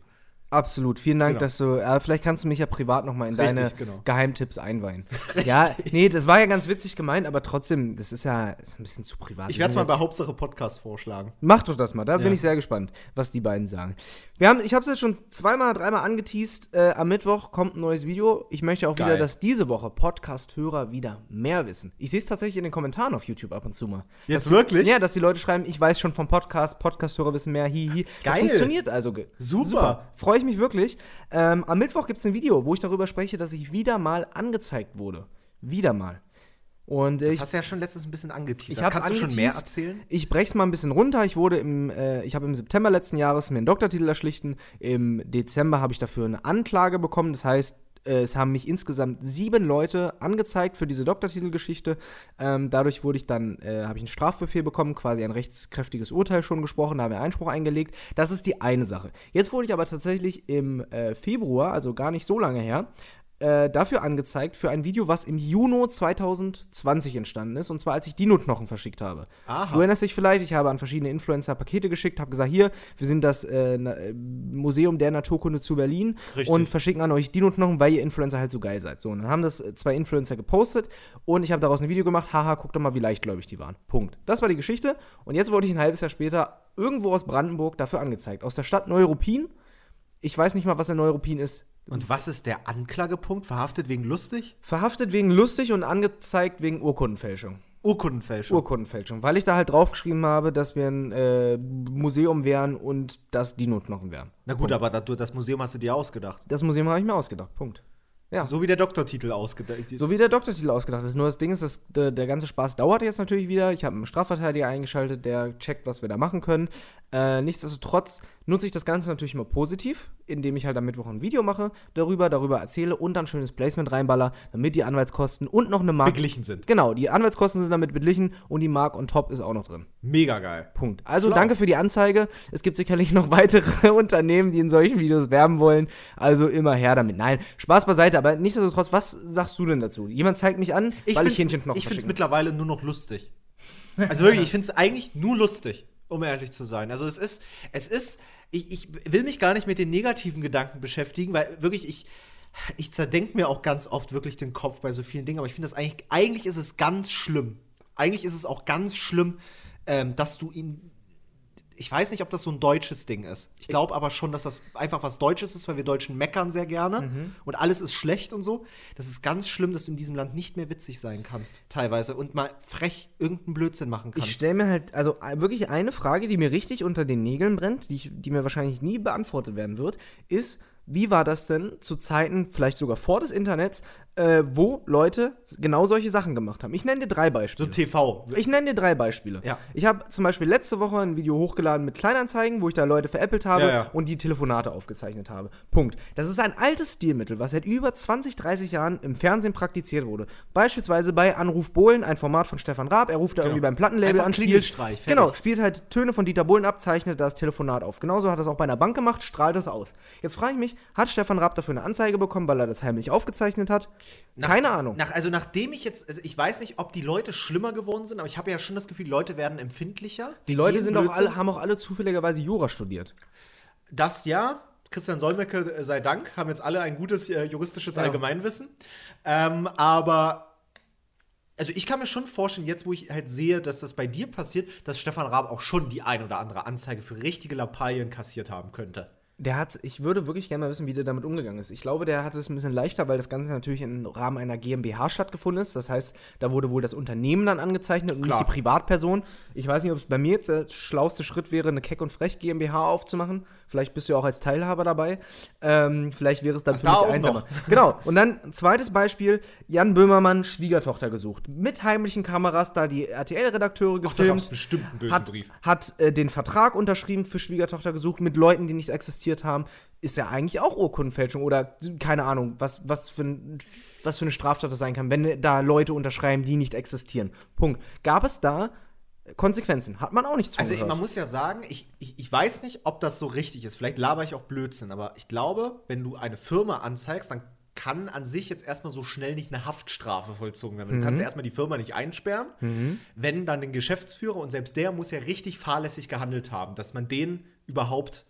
Absolut. Vielen Dank, Genau. dass du. Äh, vielleicht kannst du mich ja privat nochmal in Richtig, deine genau. Geheimtipps einweihen. Ja, nee, das war ja ganz witzig gemeint, aber trotzdem, das ist ja ist ein bisschen zu privat. Ich werde es mal bei Hauptsache Podcast vorschlagen. Mach doch das mal, da bin Ja. ich sehr gespannt, was die beiden sagen. Wir haben, ich habe es jetzt schon zweimal, dreimal angeteased. Äh, am Mittwoch kommt ein neues Video. Ich möchte auch wieder, Geil. dass diese Woche Podcast-Hörer wieder mehr wissen. Ich sehe es tatsächlich in den Kommentaren auf YouTube ab und zu mal. Jetzt Dass wirklich? Ja, dass die Leute schreiben, ich weiß schon vom Podcast, Podcast-Hörer wissen mehr, hihi. Das Geil. funktioniert also. ge- Super. Freue ich mich wirklich. Ähm, am Mittwoch gibt es ein Video, wo ich darüber spreche, dass ich wieder mal angezeigt wurde. Wieder mal. Und äh, Das ich hast du ja schon letztens ein bisschen angeteasert. ich Kannst du schon mehr erzählen? Ich brech's mal ein bisschen runter. Ich wurde im, äh, ich habe im September letzten Jahres mir einen Doktortitel erschlichten. Im Dezember habe ich dafür eine Anklage bekommen. Das heißt, es haben mich insgesamt sieben Leute angezeigt für diese Doktortitelgeschichte. Ähm, dadurch wurde ich dann, äh, habe ich einen Strafbefehl bekommen, quasi ein rechtskräftiges Urteil schon gesprochen, da haben wir Einspruch eingelegt. Das ist die eine Sache. Jetzt wurde ich aber tatsächlich im äh, Februar, also gar nicht so lange her, äh, dafür angezeigt, für ein Video, was im Juni 2020 entstanden ist, und zwar als ich Dino-Knochen verschickt habe. Aha. Du erinnerst dich vielleicht, ich habe an verschiedene Influencer Pakete geschickt, habe gesagt, hier, wir sind das äh, äh, Museum der Naturkunde zu Berlin Richtig. und verschicken an euch Dino-Knochen, weil ihr Influencer halt so geil seid. So, und dann haben das zwei Influencer gepostet und ich habe daraus ein Video gemacht, haha, guck doch mal, wie leichtgläubig die waren. Punkt. Das war die Geschichte und jetzt wurde ich ein halbes Jahr später irgendwo aus Brandenburg dafür angezeigt. Aus der Stadt Neuruppin. Ich weiß nicht mal, was in Neuruppin ist. Und was ist der Anklagepunkt? Verhaftet wegen lustig? Verhaftet wegen lustig und angezeigt wegen Urkundenfälschung. Urkundenfälschung. Urkundenfälschung, weil ich da halt draufgeschrieben habe, dass wir ein äh, Museum wären und das Dino-Knochen wären. Na gut, aber das, das Museum hast du dir ausgedacht. Das Museum habe ich mir ausgedacht. Punkt. Ja. So wie der Doktortitel ausgedacht. So wie der Doktortitel ausgedacht ist. Nur das Ding ist, dass der, der ganze Spaß dauert jetzt natürlich wieder. Ich habe einen Strafverteidiger eingeschaltet, der checkt, was wir da machen können. Äh, nichtsdestotrotz nutze ich das Ganze natürlich immer positiv, indem ich halt am Mittwoch ein Video mache darüber, darüber erzähle und dann schönes Placement reinballer, damit die Anwaltskosten und noch eine Mark. Beglichen sind. Genau, die Anwaltskosten sind damit beglichen und die Mark on top ist auch noch drin. Mega geil. Punkt. Also Schlau. danke für die Anzeige. Es gibt sicherlich noch weitere Unternehmen, die in solchen Videos werben wollen. Also immer her damit. Nein, Spaß beiseite. Aber nichtsdestotrotz, was sagst du denn dazu? Jemand zeigt mich an, weil ich Hähnchenknochen Ich finde es mittlerweile nur noch lustig. Also wirklich, ich finde es eigentlich nur lustig, um ehrlich zu sein. Also es ist, es ist, ich, ich will mich gar nicht mit den negativen Gedanken beschäftigen, weil wirklich ich, ich zerdenke mir auch ganz oft wirklich den Kopf bei so vielen Dingen, aber ich finde das eigentlich, eigentlich ist es ganz schlimm. Eigentlich ist es auch ganz schlimm, ähm, dass du ihn. Ich weiß nicht, ob das so ein deutsches Ding ist. Ich glaube aber schon, dass das einfach was Deutsches ist, weil wir Deutschen meckern sehr gerne und alles ist schlecht und so. Das ist ganz schlimm, dass du in diesem Land nicht mehr witzig sein kannst, teilweise, und mal frech irgendeinen Blödsinn machen kannst. Ich stelle mir halt, also äh, wirklich eine Frage, die mir richtig unter den Nägeln brennt, die, ich, die mir wahrscheinlich nie beantwortet werden wird, ist, wie war das denn zu Zeiten, vielleicht sogar vor des Internets, äh, wo Leute genau solche Sachen gemacht haben? Ich nenne dir drei so Beispiele. TV. Ich nenne dir drei Beispiele. Ja. Ich habe zum Beispiel letzte Woche ein Video hochgeladen mit Kleinanzeigen, wo ich da Leute veräppelt habe Ja, ja. und die Telefonate aufgezeichnet habe. Punkt. Das ist ein altes Stilmittel, was seit über 20, 30 Jahren im Fernsehen praktiziert wurde. Beispielsweise bei Anruf Bohlen, ein Format von Stefan Raab. Er ruft da irgendwie beim Plattenlabel Genau. Einfach an, spielt, genau, spielt halt Töne von Dieter Bohlen ab, zeichnet das Telefonat auf. Genauso hat er es auch bei einer Bank gemacht, strahlt das aus. Jetzt frage ich mich, Hat Stefan Raab dafür eine Anzeige bekommen, weil er das heimlich aufgezeichnet hat? Nach- Keine Ahnung. Nach, also nachdem ich jetzt, also ich weiß nicht, ob die Leute schlimmer geworden sind, aber ich habe ja schon das Gefühl, die Leute werden empfindlicher. die Leute gegen sind auch alle, haben auch alle zufälligerweise Jura studiert. Das ja. Christian Solmecke äh, sei Dank, haben jetzt alle ein gutes äh, juristisches Ja. Allgemeinwissen. Ähm, aber also ich kann mir schon vorstellen, jetzt wo ich halt sehe, dass das bei dir passiert, dass Stefan Raab auch schon die ein oder andere Anzeige für richtige Lappalien kassiert haben könnte. Der hat, ich würde wirklich gerne mal wissen, wie der damit umgegangen ist. Ich glaube, der hatte es ein bisschen leichter, weil das Ganze natürlich im Rahmen einer GmbH stattgefunden ist. Das heißt, da wurde wohl das Unternehmen dann angezeichnet und Klar. nicht die Privatperson. Ich weiß nicht, ob es bei mir jetzt der schlauste Schritt wäre, eine Keck und Frech GmbH aufzumachen. Vielleicht bist du ja auch als Teilhaber dabei. Ähm, vielleicht wäre es dann für da mich einsamer. noch. Genau. Und dann zweites Beispiel: Jan Böhmermann, Schwiegertochter gesucht. Mit heimlichen Kameras da die RTL-Redakteure Ach, da gefilmt bestimmt einen bösen hat, Brief. hat äh, den Vertrag unterschrieben für Schwiegertochter gesucht mit Leuten, die nicht existiert haben, ist ja eigentlich auch Urkundenfälschung oder keine Ahnung, was, was, für, ein, was für eine Straftat das sein kann, wenn da Leute unterschreiben, die nicht existieren. Punkt. Gab es da Konsequenzen? Hat man auch nichts von Also gehört. man muss ja sagen, ich, ich, ich weiß nicht, ob das so richtig ist. Vielleicht laber ich auch Blödsinn, aber ich glaube, wenn du eine Firma anzeigst, dann kann an sich jetzt erstmal so schnell nicht eine Haftstrafe vollzogen werden. Du kannst ja erstmal die Firma nicht einsperren, wenn dann den Geschäftsführer und selbst der muss ja richtig fahrlässig gehandelt haben, dass man den überhaupt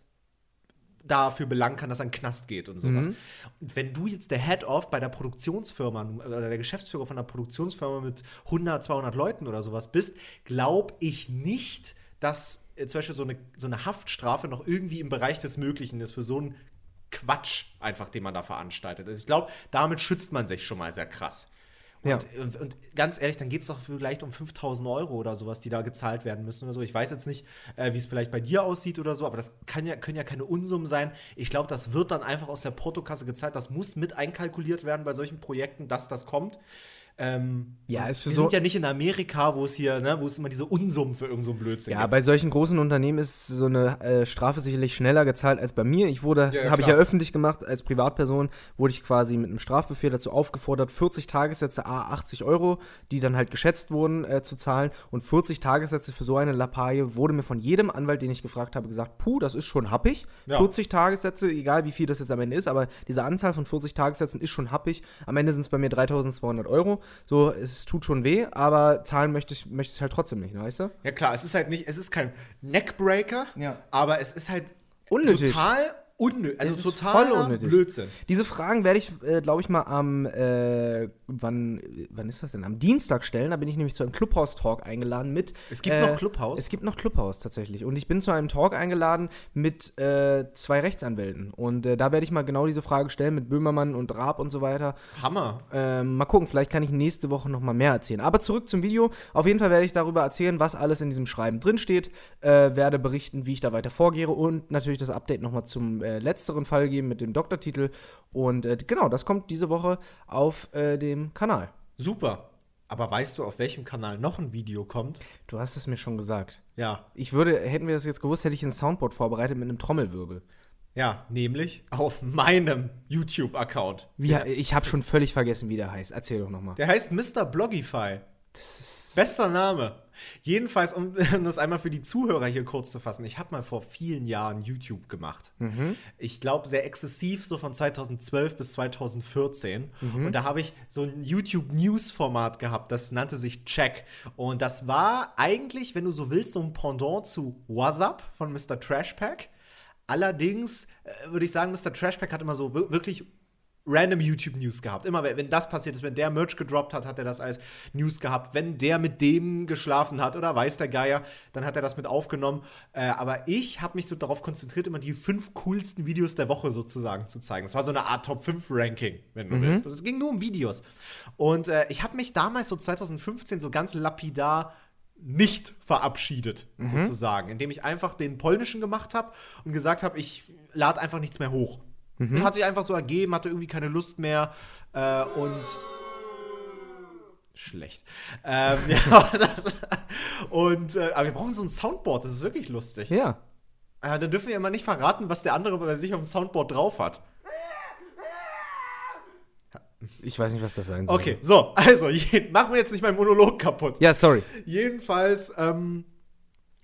dafür belangen kann, dass er in den Knast geht und sowas. Und wenn du jetzt der Head-Off bei der Produktionsfirma oder der Geschäftsführer von einer Produktionsfirma mit 100, 200 Leuten oder sowas bist, glaube ich nicht, dass äh, zum Beispiel so eine, so eine Haftstrafe noch irgendwie im Bereich des Möglichen ist für so einen Quatsch einfach, den man da veranstaltet. Also ich glaube, damit schützt man sich schon mal sehr krass. Und, Ja. und, und ganz ehrlich, dann geht es doch vielleicht um 5000 Euro oder sowas, die da gezahlt werden müssen oder so. Ich weiß jetzt nicht, äh, wie es vielleicht bei dir aussieht oder so, aber das kann ja, können ja keine Unsummen sein. Ich glaube, das wird dann einfach aus der Portokasse gezahlt. Das muss mit einkalkuliert werden bei solchen Projekten, dass das kommt. Ähm, Ja, ist für wir so- sind ja nicht in Amerika, wo es hier, ne, wo es immer diese Unsummen für irgendeinen so Blödsinn ja, gibt. bei solchen großen Unternehmen ist so eine äh, Strafe sicherlich schneller gezahlt als bei mir. Ich wurde, Ja, ja, habe ich ja öffentlich gemacht, als Privatperson wurde ich quasi mit einem Strafbefehl dazu aufgefordert, 40 Tagessätze, a 80 Euro, die dann halt geschätzt wurden, äh, zu zahlen. Und 40 Tagessätze für so eine Lappalie wurde mir von jedem Anwalt, den ich gefragt habe, gesagt, puh, das ist schon happig. Ja. 40 Tagessätze, egal wie viel das jetzt am Ende ist, aber diese Anzahl von 40 Tagessätzen ist schon happig. Am Ende sind es bei mir 3200 Euro. So, es tut schon weh, aber zahlen möchte ich, möchte ich halt trotzdem nicht, weißt du? Ja klar, es ist halt nicht, es ist kein Neckbreaker, Ja. aber es ist halt Unnötig. total unnötig, also Es ist total unnötig. Blödsinn. Diese Fragen werde ich, äh, glaube ich, mal am, äh, wann, wann ist das denn? Am Dienstag stellen. Da bin ich nämlich zu einem Clubhouse-Talk eingeladen mit. Es gibt äh, noch Clubhouse? Es gibt noch Clubhouse tatsächlich. Und ich bin zu einem Talk eingeladen mit äh, zwei Rechtsanwälten. Und äh, da werde ich mal genau diese Frage stellen mit Böhmermann und Raab und so weiter. Hammer. Ähm, mal gucken, vielleicht kann ich nächste Woche noch mal mehr erzählen. Aber zurück zum Video. Auf jeden Fall werde ich darüber erzählen, was alles in diesem Schreiben drinsteht. Äh, werde berichten, wie ich da weiter vorgehe und natürlich das Update noch mal zum äh, letzteren Fall geben mit dem Doktortitel. Und äh, genau, das kommt diese Woche auf äh, dem Kanal. Super. Aber weißt du, auf welchem Kanal noch ein Video kommt? Du hast es mir schon gesagt. Ja. Ich würde, hätten wir das jetzt gewusst, hätte ich ein Soundboard vorbereitet mit einem Trommelwirbel. Ja, nämlich auf meinem YouTube-Account. Wie, Ich habe schon völlig vergessen, wie der heißt. Erzähl doch noch mal. Der heißt Mr. Blogify. Das ist Bester Name. Jedenfalls, um das einmal für die Zuhörer hier kurz zu fassen, ich habe mal vor vielen Jahren YouTube gemacht. Ich glaube, sehr exzessiv, so von 2012 bis 2014. Und da habe ich so ein YouTube-News-Format gehabt, das nannte sich Check. Und das war eigentlich, wenn du so willst, so ein Pendant zu WhatsApp von Mr. Trashpack. Allerdings äh, würde ich sagen, Mr. Trashpack hat immer so wir- wirklich random YouTube-News gehabt. Immer, wenn das passiert ist, wenn der Merch gedroppt hat, hat er das als News gehabt. Wenn der mit dem geschlafen hat oder weiß der Geier, dann hat er das mit aufgenommen. Äh, aber ich habe mich so darauf konzentriert, immer die fünf coolsten Videos der Woche sozusagen zu zeigen. Das war so eine Art Top-5-Ranking, wenn du willst. Und es ging nur um Videos. Und äh, ich habe mich damals so 2015 so ganz lapidar nicht verabschiedet, sozusagen, indem ich einfach den polnischen gemacht habe und gesagt habe, ich lade einfach nichts mehr hoch. Hat sich einfach so ergeben, hatte irgendwie keine Lust mehr äh, und schlecht. Ähm, ja, und äh, aber wir brauchen so ein Soundboard, das ist wirklich lustig. Ja. Äh, dann dürfen wir immer nicht verraten, was der andere bei sich auf dem Soundboard drauf hat. Ich weiß nicht, was das sein soll. Okay, so, also machen wir jetzt nicht meinen Monolog kaputt. Ja, sorry. Jedenfalls, ähm,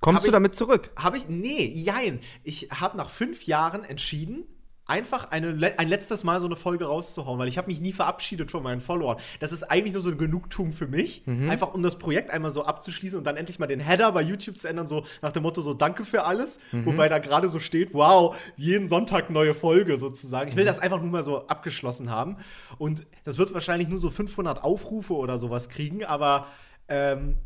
Kommst du ich- damit zurück? Habe ich, nee, jein. Ich habe nach fünf Jahren entschieden, einfach eine, ein letztes Mal so eine Folge rauszuhauen, weil ich habe mich nie verabschiedet von meinen Followern. Das ist eigentlich nur so ein Genugtuung für mich, einfach um das Projekt einmal so abzuschließen und dann endlich mal den Header bei YouTube zu ändern, so nach dem Motto so Danke für alles, wobei da gerade so steht, wow, jeden Sonntag neue Folge sozusagen. Ich will das einfach nur mal so abgeschlossen haben und das wird wahrscheinlich nur so 500 Aufrufe oder sowas kriegen, aber ähm,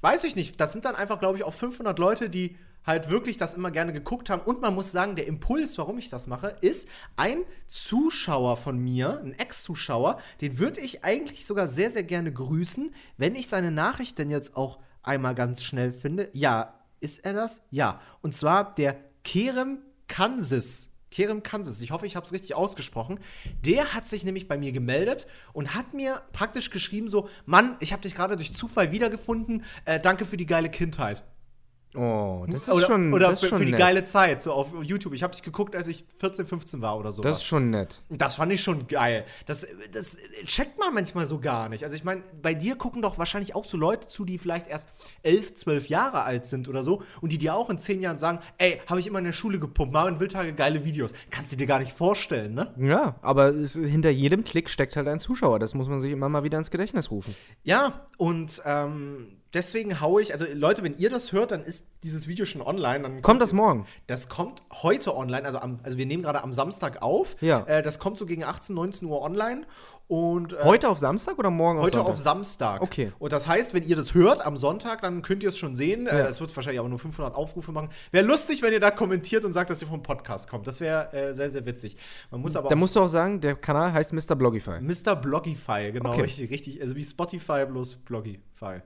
weiß ich nicht. Das sind dann einfach, glaube ich, auch 500 Leute, die halt wirklich das immer gerne geguckt haben. Und man muss sagen, der Impuls, warum ich das mache, ist ein Zuschauer von mir, ein Ex-Zuschauer, den würde ich eigentlich sogar sehr, sehr gerne grüßen, wenn ich seine Nachricht denn jetzt auch einmal ganz schnell finde. Ja, ist er das? Ja. Und zwar der Kerem Kansas. Kerem Kansas, ich hoffe, ich habe es richtig ausgesprochen. Der hat sich nämlich bei mir gemeldet und hat mir praktisch geschrieben so, Mann, ich habe dich gerade durch Zufall wiedergefunden, äh, danke für die geile Kindheit. Oh, das ist oder schon, oder das für, schon für die nett. geile Zeit, so auf YouTube. Ich habe dich geguckt, als ich 14, 15 war oder so. Das ist schon nett. Das fand ich schon geil. Das, das checkt man manchmal so gar nicht. Also ich meine, bei dir gucken doch wahrscheinlich auch so Leute zu, die vielleicht erst 11, 12 Jahre alt sind oder so und die dir auch in 10 Jahren sagen, ey, habe ich immer in der Schule gepumpt, Marvin Wildtage, geile Videos. Kannst du dir gar nicht vorstellen, ne? Ja, aber es, hinter jedem Klick steckt halt ein Zuschauer. Das muss man sich immer mal wieder ins Gedächtnis rufen. Ja, und ähm, deswegen haue ich, also Leute, wenn ihr das hört, dann ist dieses Video schon online. Dann Kommt das morgen? Das kommt heute online, also, am, also wir nehmen gerade am Samstag auf. Ja. Äh, das kommt so gegen 18, 19 Uhr online. Und äh, Heute auf Samstag oder morgen auf heute Sonntag? auf Samstag. Okay. Und das heißt, wenn ihr das hört am Sonntag, dann könnt ihr es schon sehen. Äh, Ja. Es wird wahrscheinlich aber nur 500 Aufrufe machen. Wäre lustig, wenn ihr da kommentiert und sagt, dass ihr vom Podcast kommt. Das wäre äh, sehr, sehr witzig. Man muss aber Da musst du auch sagen, der Kanal heißt Mr. Blogify. Mr. Blogify, genau, Okay. richtig, richtig. Also wie Spotify bloß Blogify.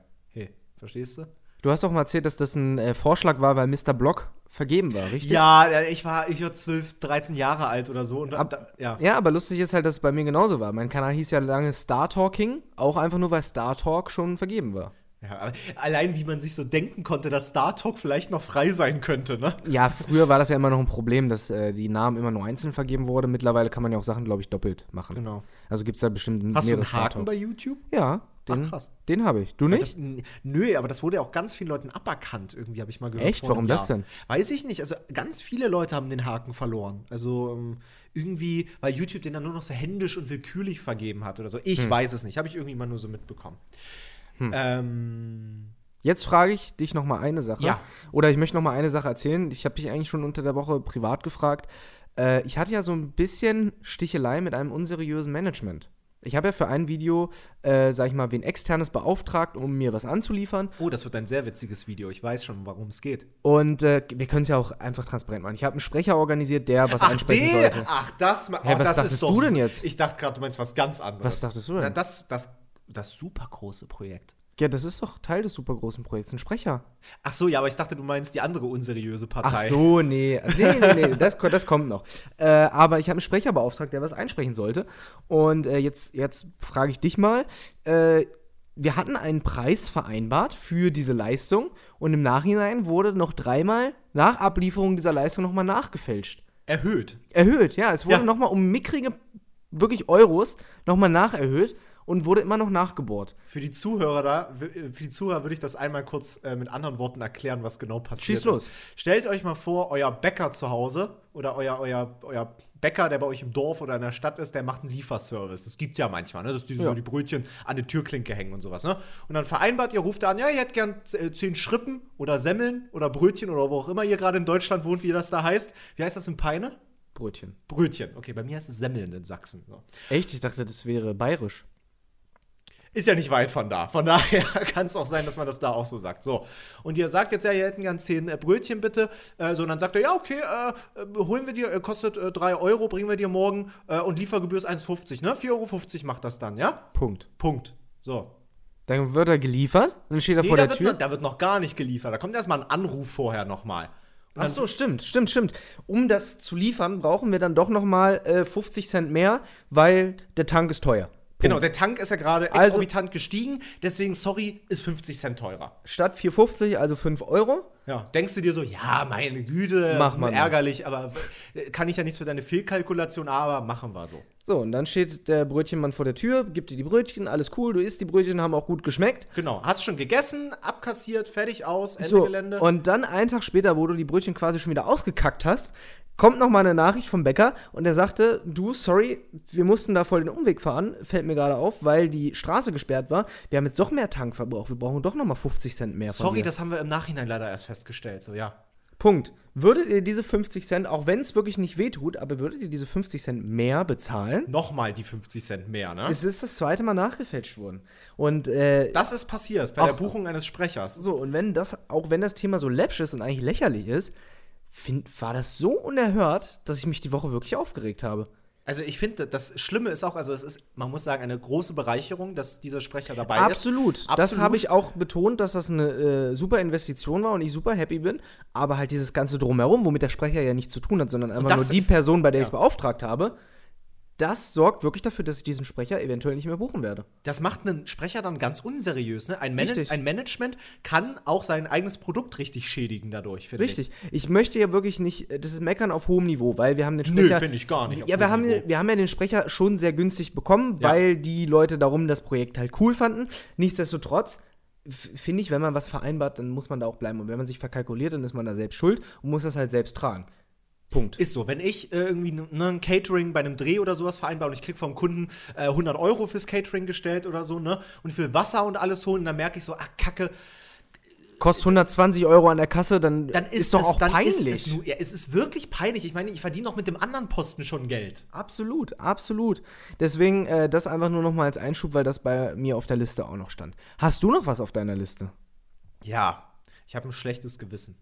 Verstehst du? Du hast doch mal erzählt, dass das ein äh, Vorschlag war, weil Mr. Blog vergeben war, richtig? Ja, äh, ich war, ich war 12, 13 Jahre alt oder so. Und Ab- da, ja. Ja, aber lustig ist halt, dass es bei mir genauso war. Mein Kanal hieß ja lange Star Talking, auch einfach nur, weil Star Talk schon vergeben war. Ja, allein wie man sich so denken konnte, dass Star Talk vielleicht noch frei sein könnte, ne? Ja, früher war das ja immer noch ein Problem, dass äh, die Namen immer nur einzeln vergeben wurde. Mittlerweile kann man ja auch Sachen, glaube ich, doppelt machen. Genau. Also gibt es da bestimmt Hast du mehrere einen Star Haken Talk. bei YouTube? Ja, den, Ach, krass. den habe ich. Du Das, nicht? n- nö, aber das wurde ja auch ganz vielen Leuten aberkannt, irgendwie habe ich mal gehört. Echt? Warum das denn? Weiß ich nicht. Also ganz viele Leute haben den Haken verloren. Also ähm, irgendwie, weil YouTube den dann nur noch so händisch und willkürlich vergeben hat oder so. Ich Hm. weiß es nicht. Habe ich irgendwie mal nur so mitbekommen. Ähm, Jetzt frage ich dich noch mal eine Sache. Ja. Oder ich möchte noch mal eine Sache erzählen. Ich habe dich eigentlich schon unter der Woche privat gefragt. Äh, ich hatte ja so ein bisschen Stichelei mit einem unseriösen Management. Ich habe ja für ein Video, äh, sag ich mal, wen externes beauftragt, um mir was anzuliefern. oh, das wird ein sehr witziges Video. Ich weiß schon, worum es geht. Und äh, wir können es ja auch einfach transparent machen. Ich habe einen Sprecher organisiert, der was einsprechen der- sollte. Ach, das, Hä, was das dachtest du denn jetzt? Ich dachte gerade, du meinst was ganz anderes. Was dachtest du denn? Na, das, das, das super große Projekt. Ja, das ist doch Teil des super großen Projekts, ein Sprecher. Ach so, ja, aber ich dachte, du meinst die andere unseriöse Partei. Ach so, nee. Nee, nee, nee, das, das kommt noch. Äh, aber ich habe einen Sprecher beauftragt, der was einsprechen sollte. Und äh, jetzt, jetzt frage ich dich mal. Äh, wir hatten einen Preis vereinbart für diese Leistung und im Nachhinein wurde noch dreimal nach Ablieferung dieser Leistung nochmal nachgefälscht. Erhöht. Erhöht, ja. Es wurde Ja. nochmal um mickrige, wirklich Euros nochmal nacherhöht und wurde immer noch nachgebohrt. Für die Zuhörer da, äh, für die Zuhörer würde ich das einmal kurz äh, mit anderen Worten erklären, was genau passiert Schieß ist. los. Stellt euch mal vor, euer Bäcker zu Hause oder euer, euer, euer Bäcker, der bei euch im Dorf oder in der Stadt ist, der macht einen Lieferservice. Das gibt's ja manchmal, ne? Dass die Ja. so die Brötchen an die Türklinke hängen und sowas, ne? Und dann vereinbart ihr, ruft an, ja, ihr hättet gern äh, zehn Schrippen oder Semmeln oder Brötchen oder wo auch immer ihr gerade in Deutschland wohnt, wie das da heißt. Wie heißt das in Peine? Brötchen. Brötchen. Okay, bei mir heißt es Semmeln in Sachsen. So. Echt? Ich dachte, das wäre bayerisch. Ist ja nicht weit von da. Von daher kann es auch sein, dass man das da auch so sagt. So. Und ihr sagt jetzt ja, ihr hätten gern 10 äh, Brötchen bitte. Äh, so, und dann sagt er, ja, okay, äh, äh, holen wir dir, äh, kostet äh, 3 Euro, bringen wir dir morgen äh, und Liefergebühr ist 1,50, ne? 4,50 Euro macht das dann, ja? Punkt. Punkt. So. Dann wird er geliefert, dann steht er Nee, vor da, der wird Tür. noch, da wird noch gar nicht geliefert. Da kommt erstmal ein Anruf vorher nochmal. Und Ach so, stimmt, stimmt, stimmt. Um das zu liefern, brauchen wir dann doch noch mal äh, 50 Cent mehr, weil der Tank ist teuer. Genau, der Tank ist ja gerade Also- exorbitant gestiegen, deswegen, sorry, ist 50 Cent teurer. Statt 4,50, also 5 Euro. Ja, denkst du dir so, ja, meine Güte, Mach mal. ärgerlich, aber äh, kann ich ja nichts für deine Fehlkalkulation, aber machen wir so. So, und dann steht der Brötchenmann vor der Tür, gibt dir die Brötchen, alles cool, du isst die Brötchen, haben auch gut geschmeckt. Genau, hast schon gegessen, abkassiert, fertig aus, Ende So, Gelände. und dann einen Tag später, wo du die Brötchen quasi schon wieder ausgekackt hast, kommt noch mal eine Nachricht vom Bäcker und der sagte, du, sorry, wir mussten da voll den Umweg fahren, fällt mir gerade auf, weil die Straße gesperrt war. Wir haben jetzt doch mehr Tankverbrauch, wir brauchen doch noch mal 50 Cent mehr von Sorry, das haben wir im Nachhinein leider erst festgestellt. So, ja. Punkt. Würdet ihr diese 50 Cent, auch wenn es wirklich nicht wehtut, aber würdet ihr diese 50 Cent mehr bezahlen? Nochmal die 50 Cent mehr, ne? Es ist das zweite Mal nachgefälscht worden. Und äh, Das ist passiert bei Auch- der Buchung eines Sprechers. so, und wenn das, auch wenn das Thema so läppsch ist und eigentlich lächerlich ist, find, war das so unerhört, dass ich mich die Woche wirklich aufgeregt habe. Also ich finde, das Schlimme ist auch, also es ist, man muss sagen, eine große Bereicherung, dass dieser Sprecher dabei Absolut. ist. Das habe ich auch betont, dass das eine äh, super Investition war und ich super happy bin. Aber halt dieses ganze Drumherum, womit der Sprecher ja nichts zu tun hat, sondern einfach nur die Person, bei der ja. ich es beauftragt habe, das sorgt wirklich dafür, dass ich diesen Sprecher eventuell nicht mehr buchen werde. Das macht einen Sprecher dann ganz unseriös. Ne? Ein, Man ein Management kann auch sein eigenes Produkt richtig schädigen dadurch, finde ich. Richtig. Ich möchte ja wirklich nicht, das ist Meckern auf hohem Niveau, weil wir haben den Nö, Sprecher. finde ich gar nicht Ja, wir haben, Niveau. wir haben ja den Sprecher schon sehr günstig bekommen, Ja. weil die Leute darum das Projekt halt cool fanden. Nichtsdestotrotz finde ich, wenn man was vereinbart, dann muss man da auch bleiben. Und wenn man sich verkalkuliert, dann ist man da selbst schuld und muss das halt selbst tragen. Punkt. Ist so, wenn ich äh, irgendwie ne, ein Catering bei einem Dreh oder sowas vereinbare und ich krieg vom Kunden äh, 100 Euro fürs Catering gestellt oder so, ne, und ich will Wasser und alles holen, dann merke ich so, ach, kacke, Kostet 120 Euro an der Kasse, dann, dann ist, doch es, auch dann peinlich. Ist es, ja, es ist wirklich peinlich. Ich meine, ich verdiene doch mit dem anderen Posten schon Geld. Absolut, absolut. Deswegen äh, das einfach nur noch mal als Einschub, weil das bei mir auf der Liste auch noch stand. Hast du noch was auf deiner Liste? Ja, ich habe ein schlechtes Gewissen.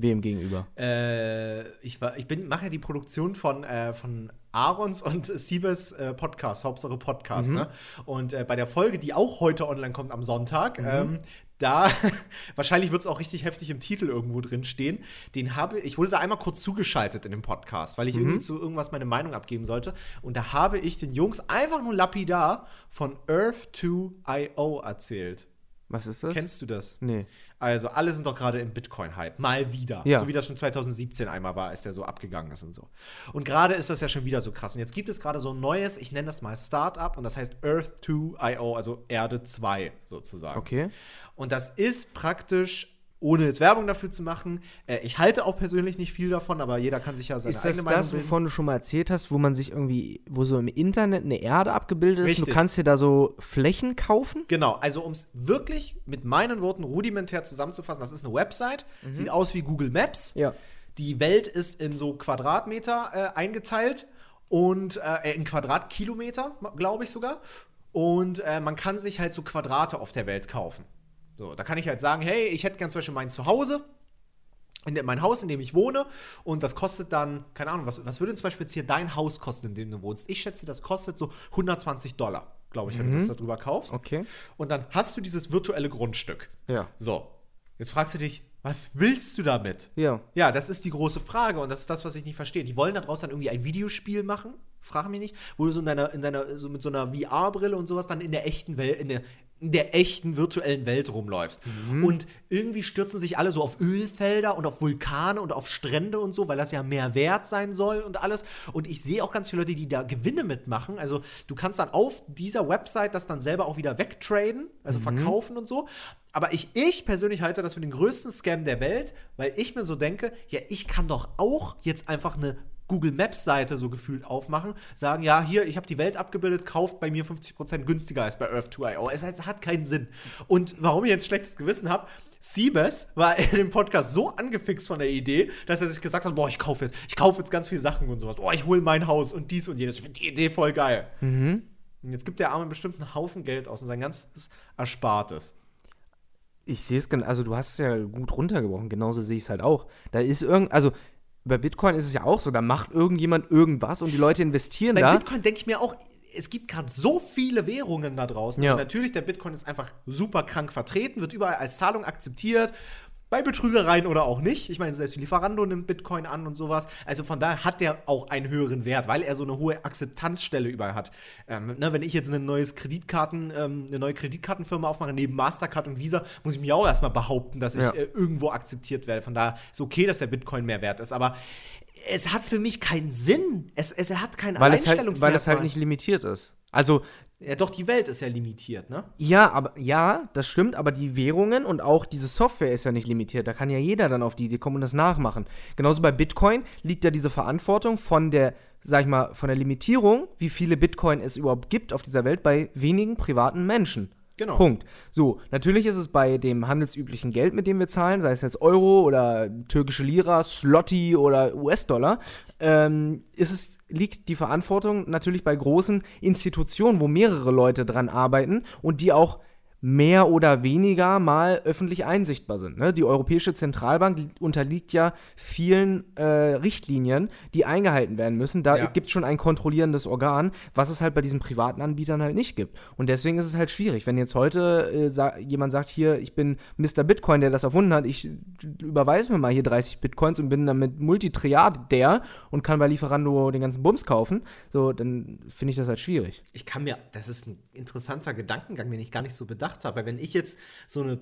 Wem gegenüber? Äh, ich war, ich bin, mache ja die Produktion von, äh, von Aarons und Siebes äh, Podcast, Hauptsache Podcast. Ne? Und äh, bei der Folge, die auch heute online kommt am Sonntag, ähm, da, wahrscheinlich wird es auch richtig heftig im Titel irgendwo drin stehen, den habe ich wurde da einmal kurz zugeschaltet in dem Podcast, weil ich irgendwie zu irgendwas meine Meinung abgeben sollte. Und da habe ich den Jungs einfach nur lapidar von Earth2IO erzählt. Was ist das? Kennst du das? Nee. Also, alle sind doch gerade im Bitcoin-Hype. Mal wieder. Ja. So wie das schon 2017 einmal war, als der so abgegangen ist und so. Und gerade ist das ja schon wieder so krass. Und jetzt gibt es gerade so ein neues, ich nenne das mal Startup, und das heißt Earth2IO, also Erde 2 sozusagen. Okay. Und das ist praktisch, ohne jetzt Werbung dafür zu machen, äh, ich halte auch persönlich nicht viel davon, aber jeder kann sich ja seine Ist das eigene Meinung das, bilden. wovon du schon mal erzählt hast, wo man sich irgendwie, wo so im Internet eine Erde abgebildet ist? und Du Richtig. kannst dir da so Flächen kaufen? Genau, also um es wirklich mit meinen Worten rudimentär zusammenzufassen, das ist eine Website, sieht aus wie Google Maps. Ja. Die Welt ist in so Quadratmeter äh, eingeteilt und äh, in Quadratkilometer, glaube ich sogar. Und äh, man kann sich halt so Quadrate auf der Welt kaufen. So, da kann ich halt sagen, hey, ich hätte gern zum Beispiel mein Zuhause, in mein Haus, in dem ich wohne, und das kostet dann, keine Ahnung, was, was würde zum Beispiel jetzt hier dein Haus kosten, in dem du wohnst? Ich schätze, das kostet so 120 Dollar, glaube ich, wenn du das darüber kaufst. Okay. Und dann hast du dieses virtuelle Grundstück. Ja. So, jetzt fragst du dich, was willst du damit? Ja. Ja, das ist die große Frage und das ist das, was ich nicht verstehe. Die wollen daraus dann irgendwie ein Videospiel machen, frage mich nicht, wo du so in deiner, in deiner, so mit so einer VR-Brille und sowas dann in der echten Welt, in der, in der echten virtuellen Welt rumläufst. Und irgendwie stürzen sich alle so auf Ölfelder und auf Vulkane und auf Strände und so, weil das ja mehr wert sein soll und alles. Und ich sehe auch ganz viele Leute, die da Gewinne mitmachen. Also du kannst dann auf dieser Website das dann selber auch wieder wegtraden, also verkaufen und so. Aber ich, ich persönlich halte das für den größten Scam der Welt, weil ich mir so denke, ja, ich kann doch auch jetzt einfach eine Google Maps Seite so gefühlt aufmachen, sagen, ja, hier, ich habe die Welt abgebildet, kauft bei mir 50% günstiger als bei Earth2IO. Es es hat keinen Sinn. Und warum ich jetzt schlechtes Gewissen habe, Siebes war in dem Podcast so angefixt von der Idee, dass er sich gesagt hat, boah, ich kaufe jetzt, ich kaufe jetzt ganz viele Sachen und sowas. Boah, ich hole mein Haus und dies und jenes. Ich finde die Idee voll geil. Und jetzt gibt der Arme bestimmt einen Haufen Geld aus und sein ganzes Erspartes. Ich sehe es, also du hast es ja gut runtergebrochen, genauso sehe ich es halt auch. Da ist irgend, also bei Bitcoin ist es ja auch so, da macht irgendjemand irgendwas und die Leute investieren Bei da. Bitcoin denke ich mir auch, es gibt gerade so viele Währungen da draußen. Ja. Also natürlich, der Bitcoin ist einfach super krank vertreten, wird überall als Zahlung akzeptiert. Bei Betrügereien oder auch nicht. Ich meine, selbst Lieferando nimmt Bitcoin an und sowas. Also von daher hat der auch einen höheren Wert, weil er so eine hohe Akzeptanzstelle überall hat. Ähm, ne, wenn ich jetzt eine, neues Kreditkarten, ähm, eine neue Kreditkartenfirma aufmache, neben Mastercard und Visa, muss ich mir auch erstmal behaupten, dass ich Ja. äh, irgendwo akzeptiert werde. Von daher ist okay, dass der Bitcoin mehr wert ist. Aber es hat für mich keinen Sinn. Es, es hat keinen weil es, halt, weil es halt nicht limitiert ist. Also Ja, doch, die Welt ist ja limitiert, ne? Ja, aber ja, das stimmt, aber die Währungen und auch diese Software ist ja nicht limitiert. Da kann ja jeder dann auf die Idee kommen und das nachmachen. Genauso bei Bitcoin liegt ja diese Verantwortung von der, sag ich mal, von der Limitierung, wie viele Bitcoin es überhaupt gibt auf dieser Welt, bei wenigen privaten Menschen. Genau. Punkt. So, natürlich ist es bei dem handelsüblichen Geld, mit dem wir zahlen, sei es jetzt Euro oder türkische Lira, Slotty oder US-Dollar, ähm, liegt die Verantwortung natürlich bei großen Institutionen, wo mehrere Leute dran arbeiten und die auch mehr oder weniger mal öffentlich einsichtbar sind. Ne? Die Europäische Zentralbank unterliegt ja vielen äh, Richtlinien, die eingehalten werden müssen. Da Ja. gibt es schon ein kontrollierendes Organ, was es halt bei diesen privaten Anbietern halt nicht gibt. Und deswegen ist es halt schwierig. Wenn jetzt heute äh, sa jemand sagt, hier, ich bin Mr. Bitcoin, der das erfunden hat, ich überweise mir mal hier 30 Bitcoins und bin damit Multitriadiär und kann bei Lieferando den ganzen Bums kaufen, so, dann finde ich das halt schwierig. Ich kann mir, das ist ein interessanter Gedankengang, den ich gar nicht so bedacht habe. Weil wenn ich jetzt so eine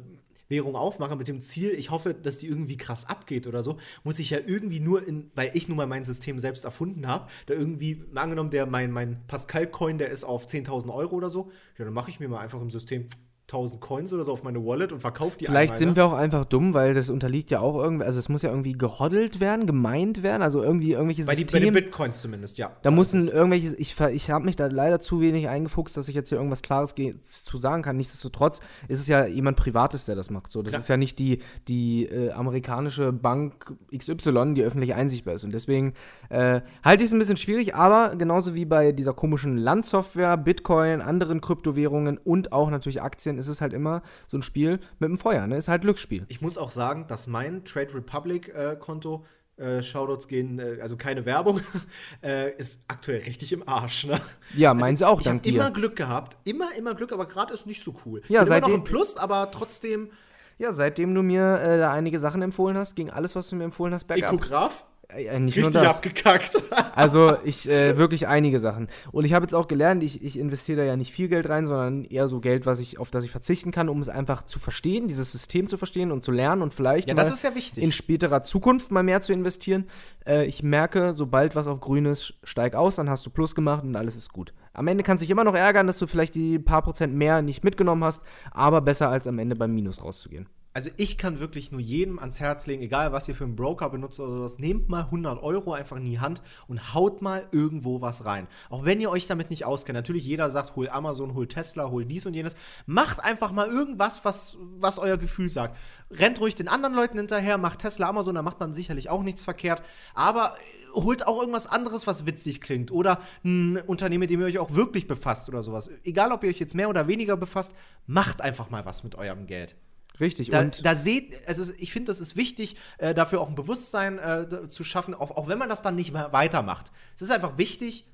Währung aufmache mit dem Ziel, ich hoffe, dass die irgendwie krass abgeht oder so, muss ich ja irgendwie nur in, weil ich nun mal mein System selbst erfunden habe, da irgendwie, angenommen, der, mein, mein Pascal-Coin, der ist auf 10.000 Euro oder so, ja, dann mache ich mir mal einfach im System 1000 Coins oder so auf meine Wallet und verkaufe die Vielleicht einmal, sind ne? wir auch einfach dumm, weil das unterliegt ja auch irgendwie, also es muss ja irgendwie gehoddelt werden, gemeint werden, also irgendwie irgendwelche bei, die, bei den. Bitcoins zumindest, ja. Da müssen irgendwelche, ich, ich habe mich da leider zu wenig eingefuchst, dass ich jetzt hier irgendwas Klares zu sagen kann. Nichtsdestotrotz ist es ja jemand Privates, der das macht. So, das Klar. ist ja nicht die, die äh, amerikanische Bank XY, die öffentlich einsichtbar ist. Und deswegen äh, halte ich es ein bisschen schwierig, aber genauso wie bei dieser komischen Landsoftware, Bitcoin, anderen Kryptowährungen und auch natürlich Aktien, ist es halt immer so ein Spiel mit dem Feuer. Ne? Ist halt Glücksspiel. Ich muss auch sagen, dass mein Trade Republic äh, Konto, äh, Shoutouts gehen, äh, also keine Werbung, äh, ist aktuell richtig im Arsch. Ne? Ja, meins auch, Ich habe dank dir. immer Glück gehabt, immer, immer Glück, aber gerade ist nicht so cool. Ja, Bin immer noch seitdem- im Plus, aber trotzdem Ja, seitdem du mir äh, da einige Sachen empfohlen hast, ging alles, was du mir empfohlen hast, bergab. Ekograph, Äh, nicht nur richtig das. abgekackt. Also ich äh, wirklich einige Sachen. Und ich habe jetzt auch gelernt, ich, ich investiere da ja nicht viel Geld rein, sondern eher so Geld, was ich, auf das ich verzichten kann, um es einfach zu verstehen, dieses System zu verstehen und zu lernen und vielleicht ja, mal das ist ja wichtig. in späterer Zukunft mal mehr zu investieren. Äh, ich merke, sobald was auf grün ist, steig aus, dann hast du Plus gemacht und alles ist gut. Am Ende kannst du dich immer noch ärgern, dass du vielleicht die paar Prozent mehr nicht mitgenommen hast, aber besser als am Ende beim Minus rauszugehen. Also ich kann wirklich nur jedem ans Herz legen, egal was ihr für einen Broker benutzt oder sowas, nehmt mal 100 Euro einfach in die Hand und haut mal irgendwo was rein. Auch wenn ihr euch damit nicht auskennt. Natürlich jeder sagt, hol Amazon, hol Tesla, hol dies und jenes. Macht einfach mal irgendwas, was, was euer Gefühl sagt. Rennt ruhig den anderen Leuten hinterher, macht Tesla, Amazon, da macht man sicherlich auch nichts verkehrt. Aber äh, holt auch irgendwas anderes, was witzig klingt. Oder ein Unternehmen, mit dem ihr euch auch wirklich befasst oder sowas. Egal, ob ihr euch jetzt mehr oder weniger befasst, macht einfach mal was mit eurem Geld. Richtig. Da, und da seht, also ich finde, das ist wichtig, äh, dafür auch ein Bewusstsein äh, zu schaffen, auch, auch wenn man das dann nicht mehr weitermacht. Es ist einfach wichtig,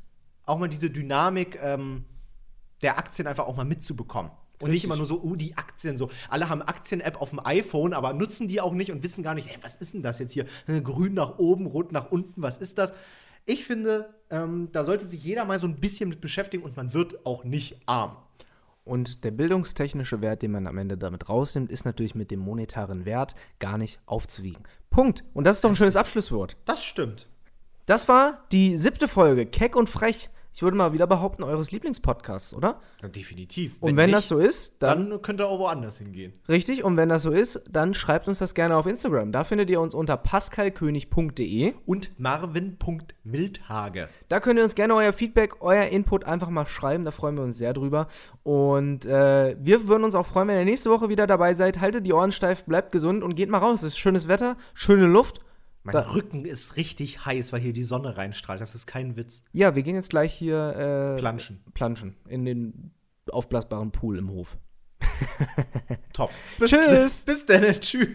auch mal diese Dynamik ähm, der Aktien einfach auch mal mitzubekommen. Und nicht Richtig. immer nur so, oh, die Aktien so. Alle haben Aktien-App auf dem iPhone, aber nutzen die auch nicht und wissen gar nicht, hey, was ist denn das jetzt hier? Äh, Grün nach oben, rot nach unten, was ist das? Ich finde, ähm, da sollte sich jeder mal so ein bisschen mit beschäftigen und man wird auch nicht arm. Und der bildungstechnische Wert, den man am Ende damit rausnimmt, ist natürlich mit dem monetaren Wert gar nicht aufzuwiegen. Punkt. Und das ist doch ein schönes Abschlusswort. Das stimmt. Das war die siebte Folge, Keck und Frech. Ich würde mal wieder behaupten, eures Lieblingspodcasts, oder? Ja, definitiv. Und wenn, das nicht, so ist, dann, dann könnt ihr auch woanders hingehen. richtig. Und wenn das so ist, dann schreibt uns das gerne auf Instagram. Da findet ihr uns unter pascalkönig.de. Und Marvin.wildhage. Da könnt ihr uns gerne euer Feedback, euer Input einfach mal schreiben. Da freuen wir uns sehr drüber. Und äh, wir würden uns auch freuen, wenn ihr nächste Woche wieder dabei seid. Haltet die Ohren steif, bleibt gesund und geht mal raus. Es ist schönes Wetter, schöne Luft. Mein Da- Rücken ist richtig heiß, weil hier die Sonne reinstrahlt. Das ist kein Witz. Ja, wir gehen jetzt gleich hier äh, Planschen. planschen in den aufblasbaren Pool im Hof. Top. Tschüss. Bis dann. Tschüss.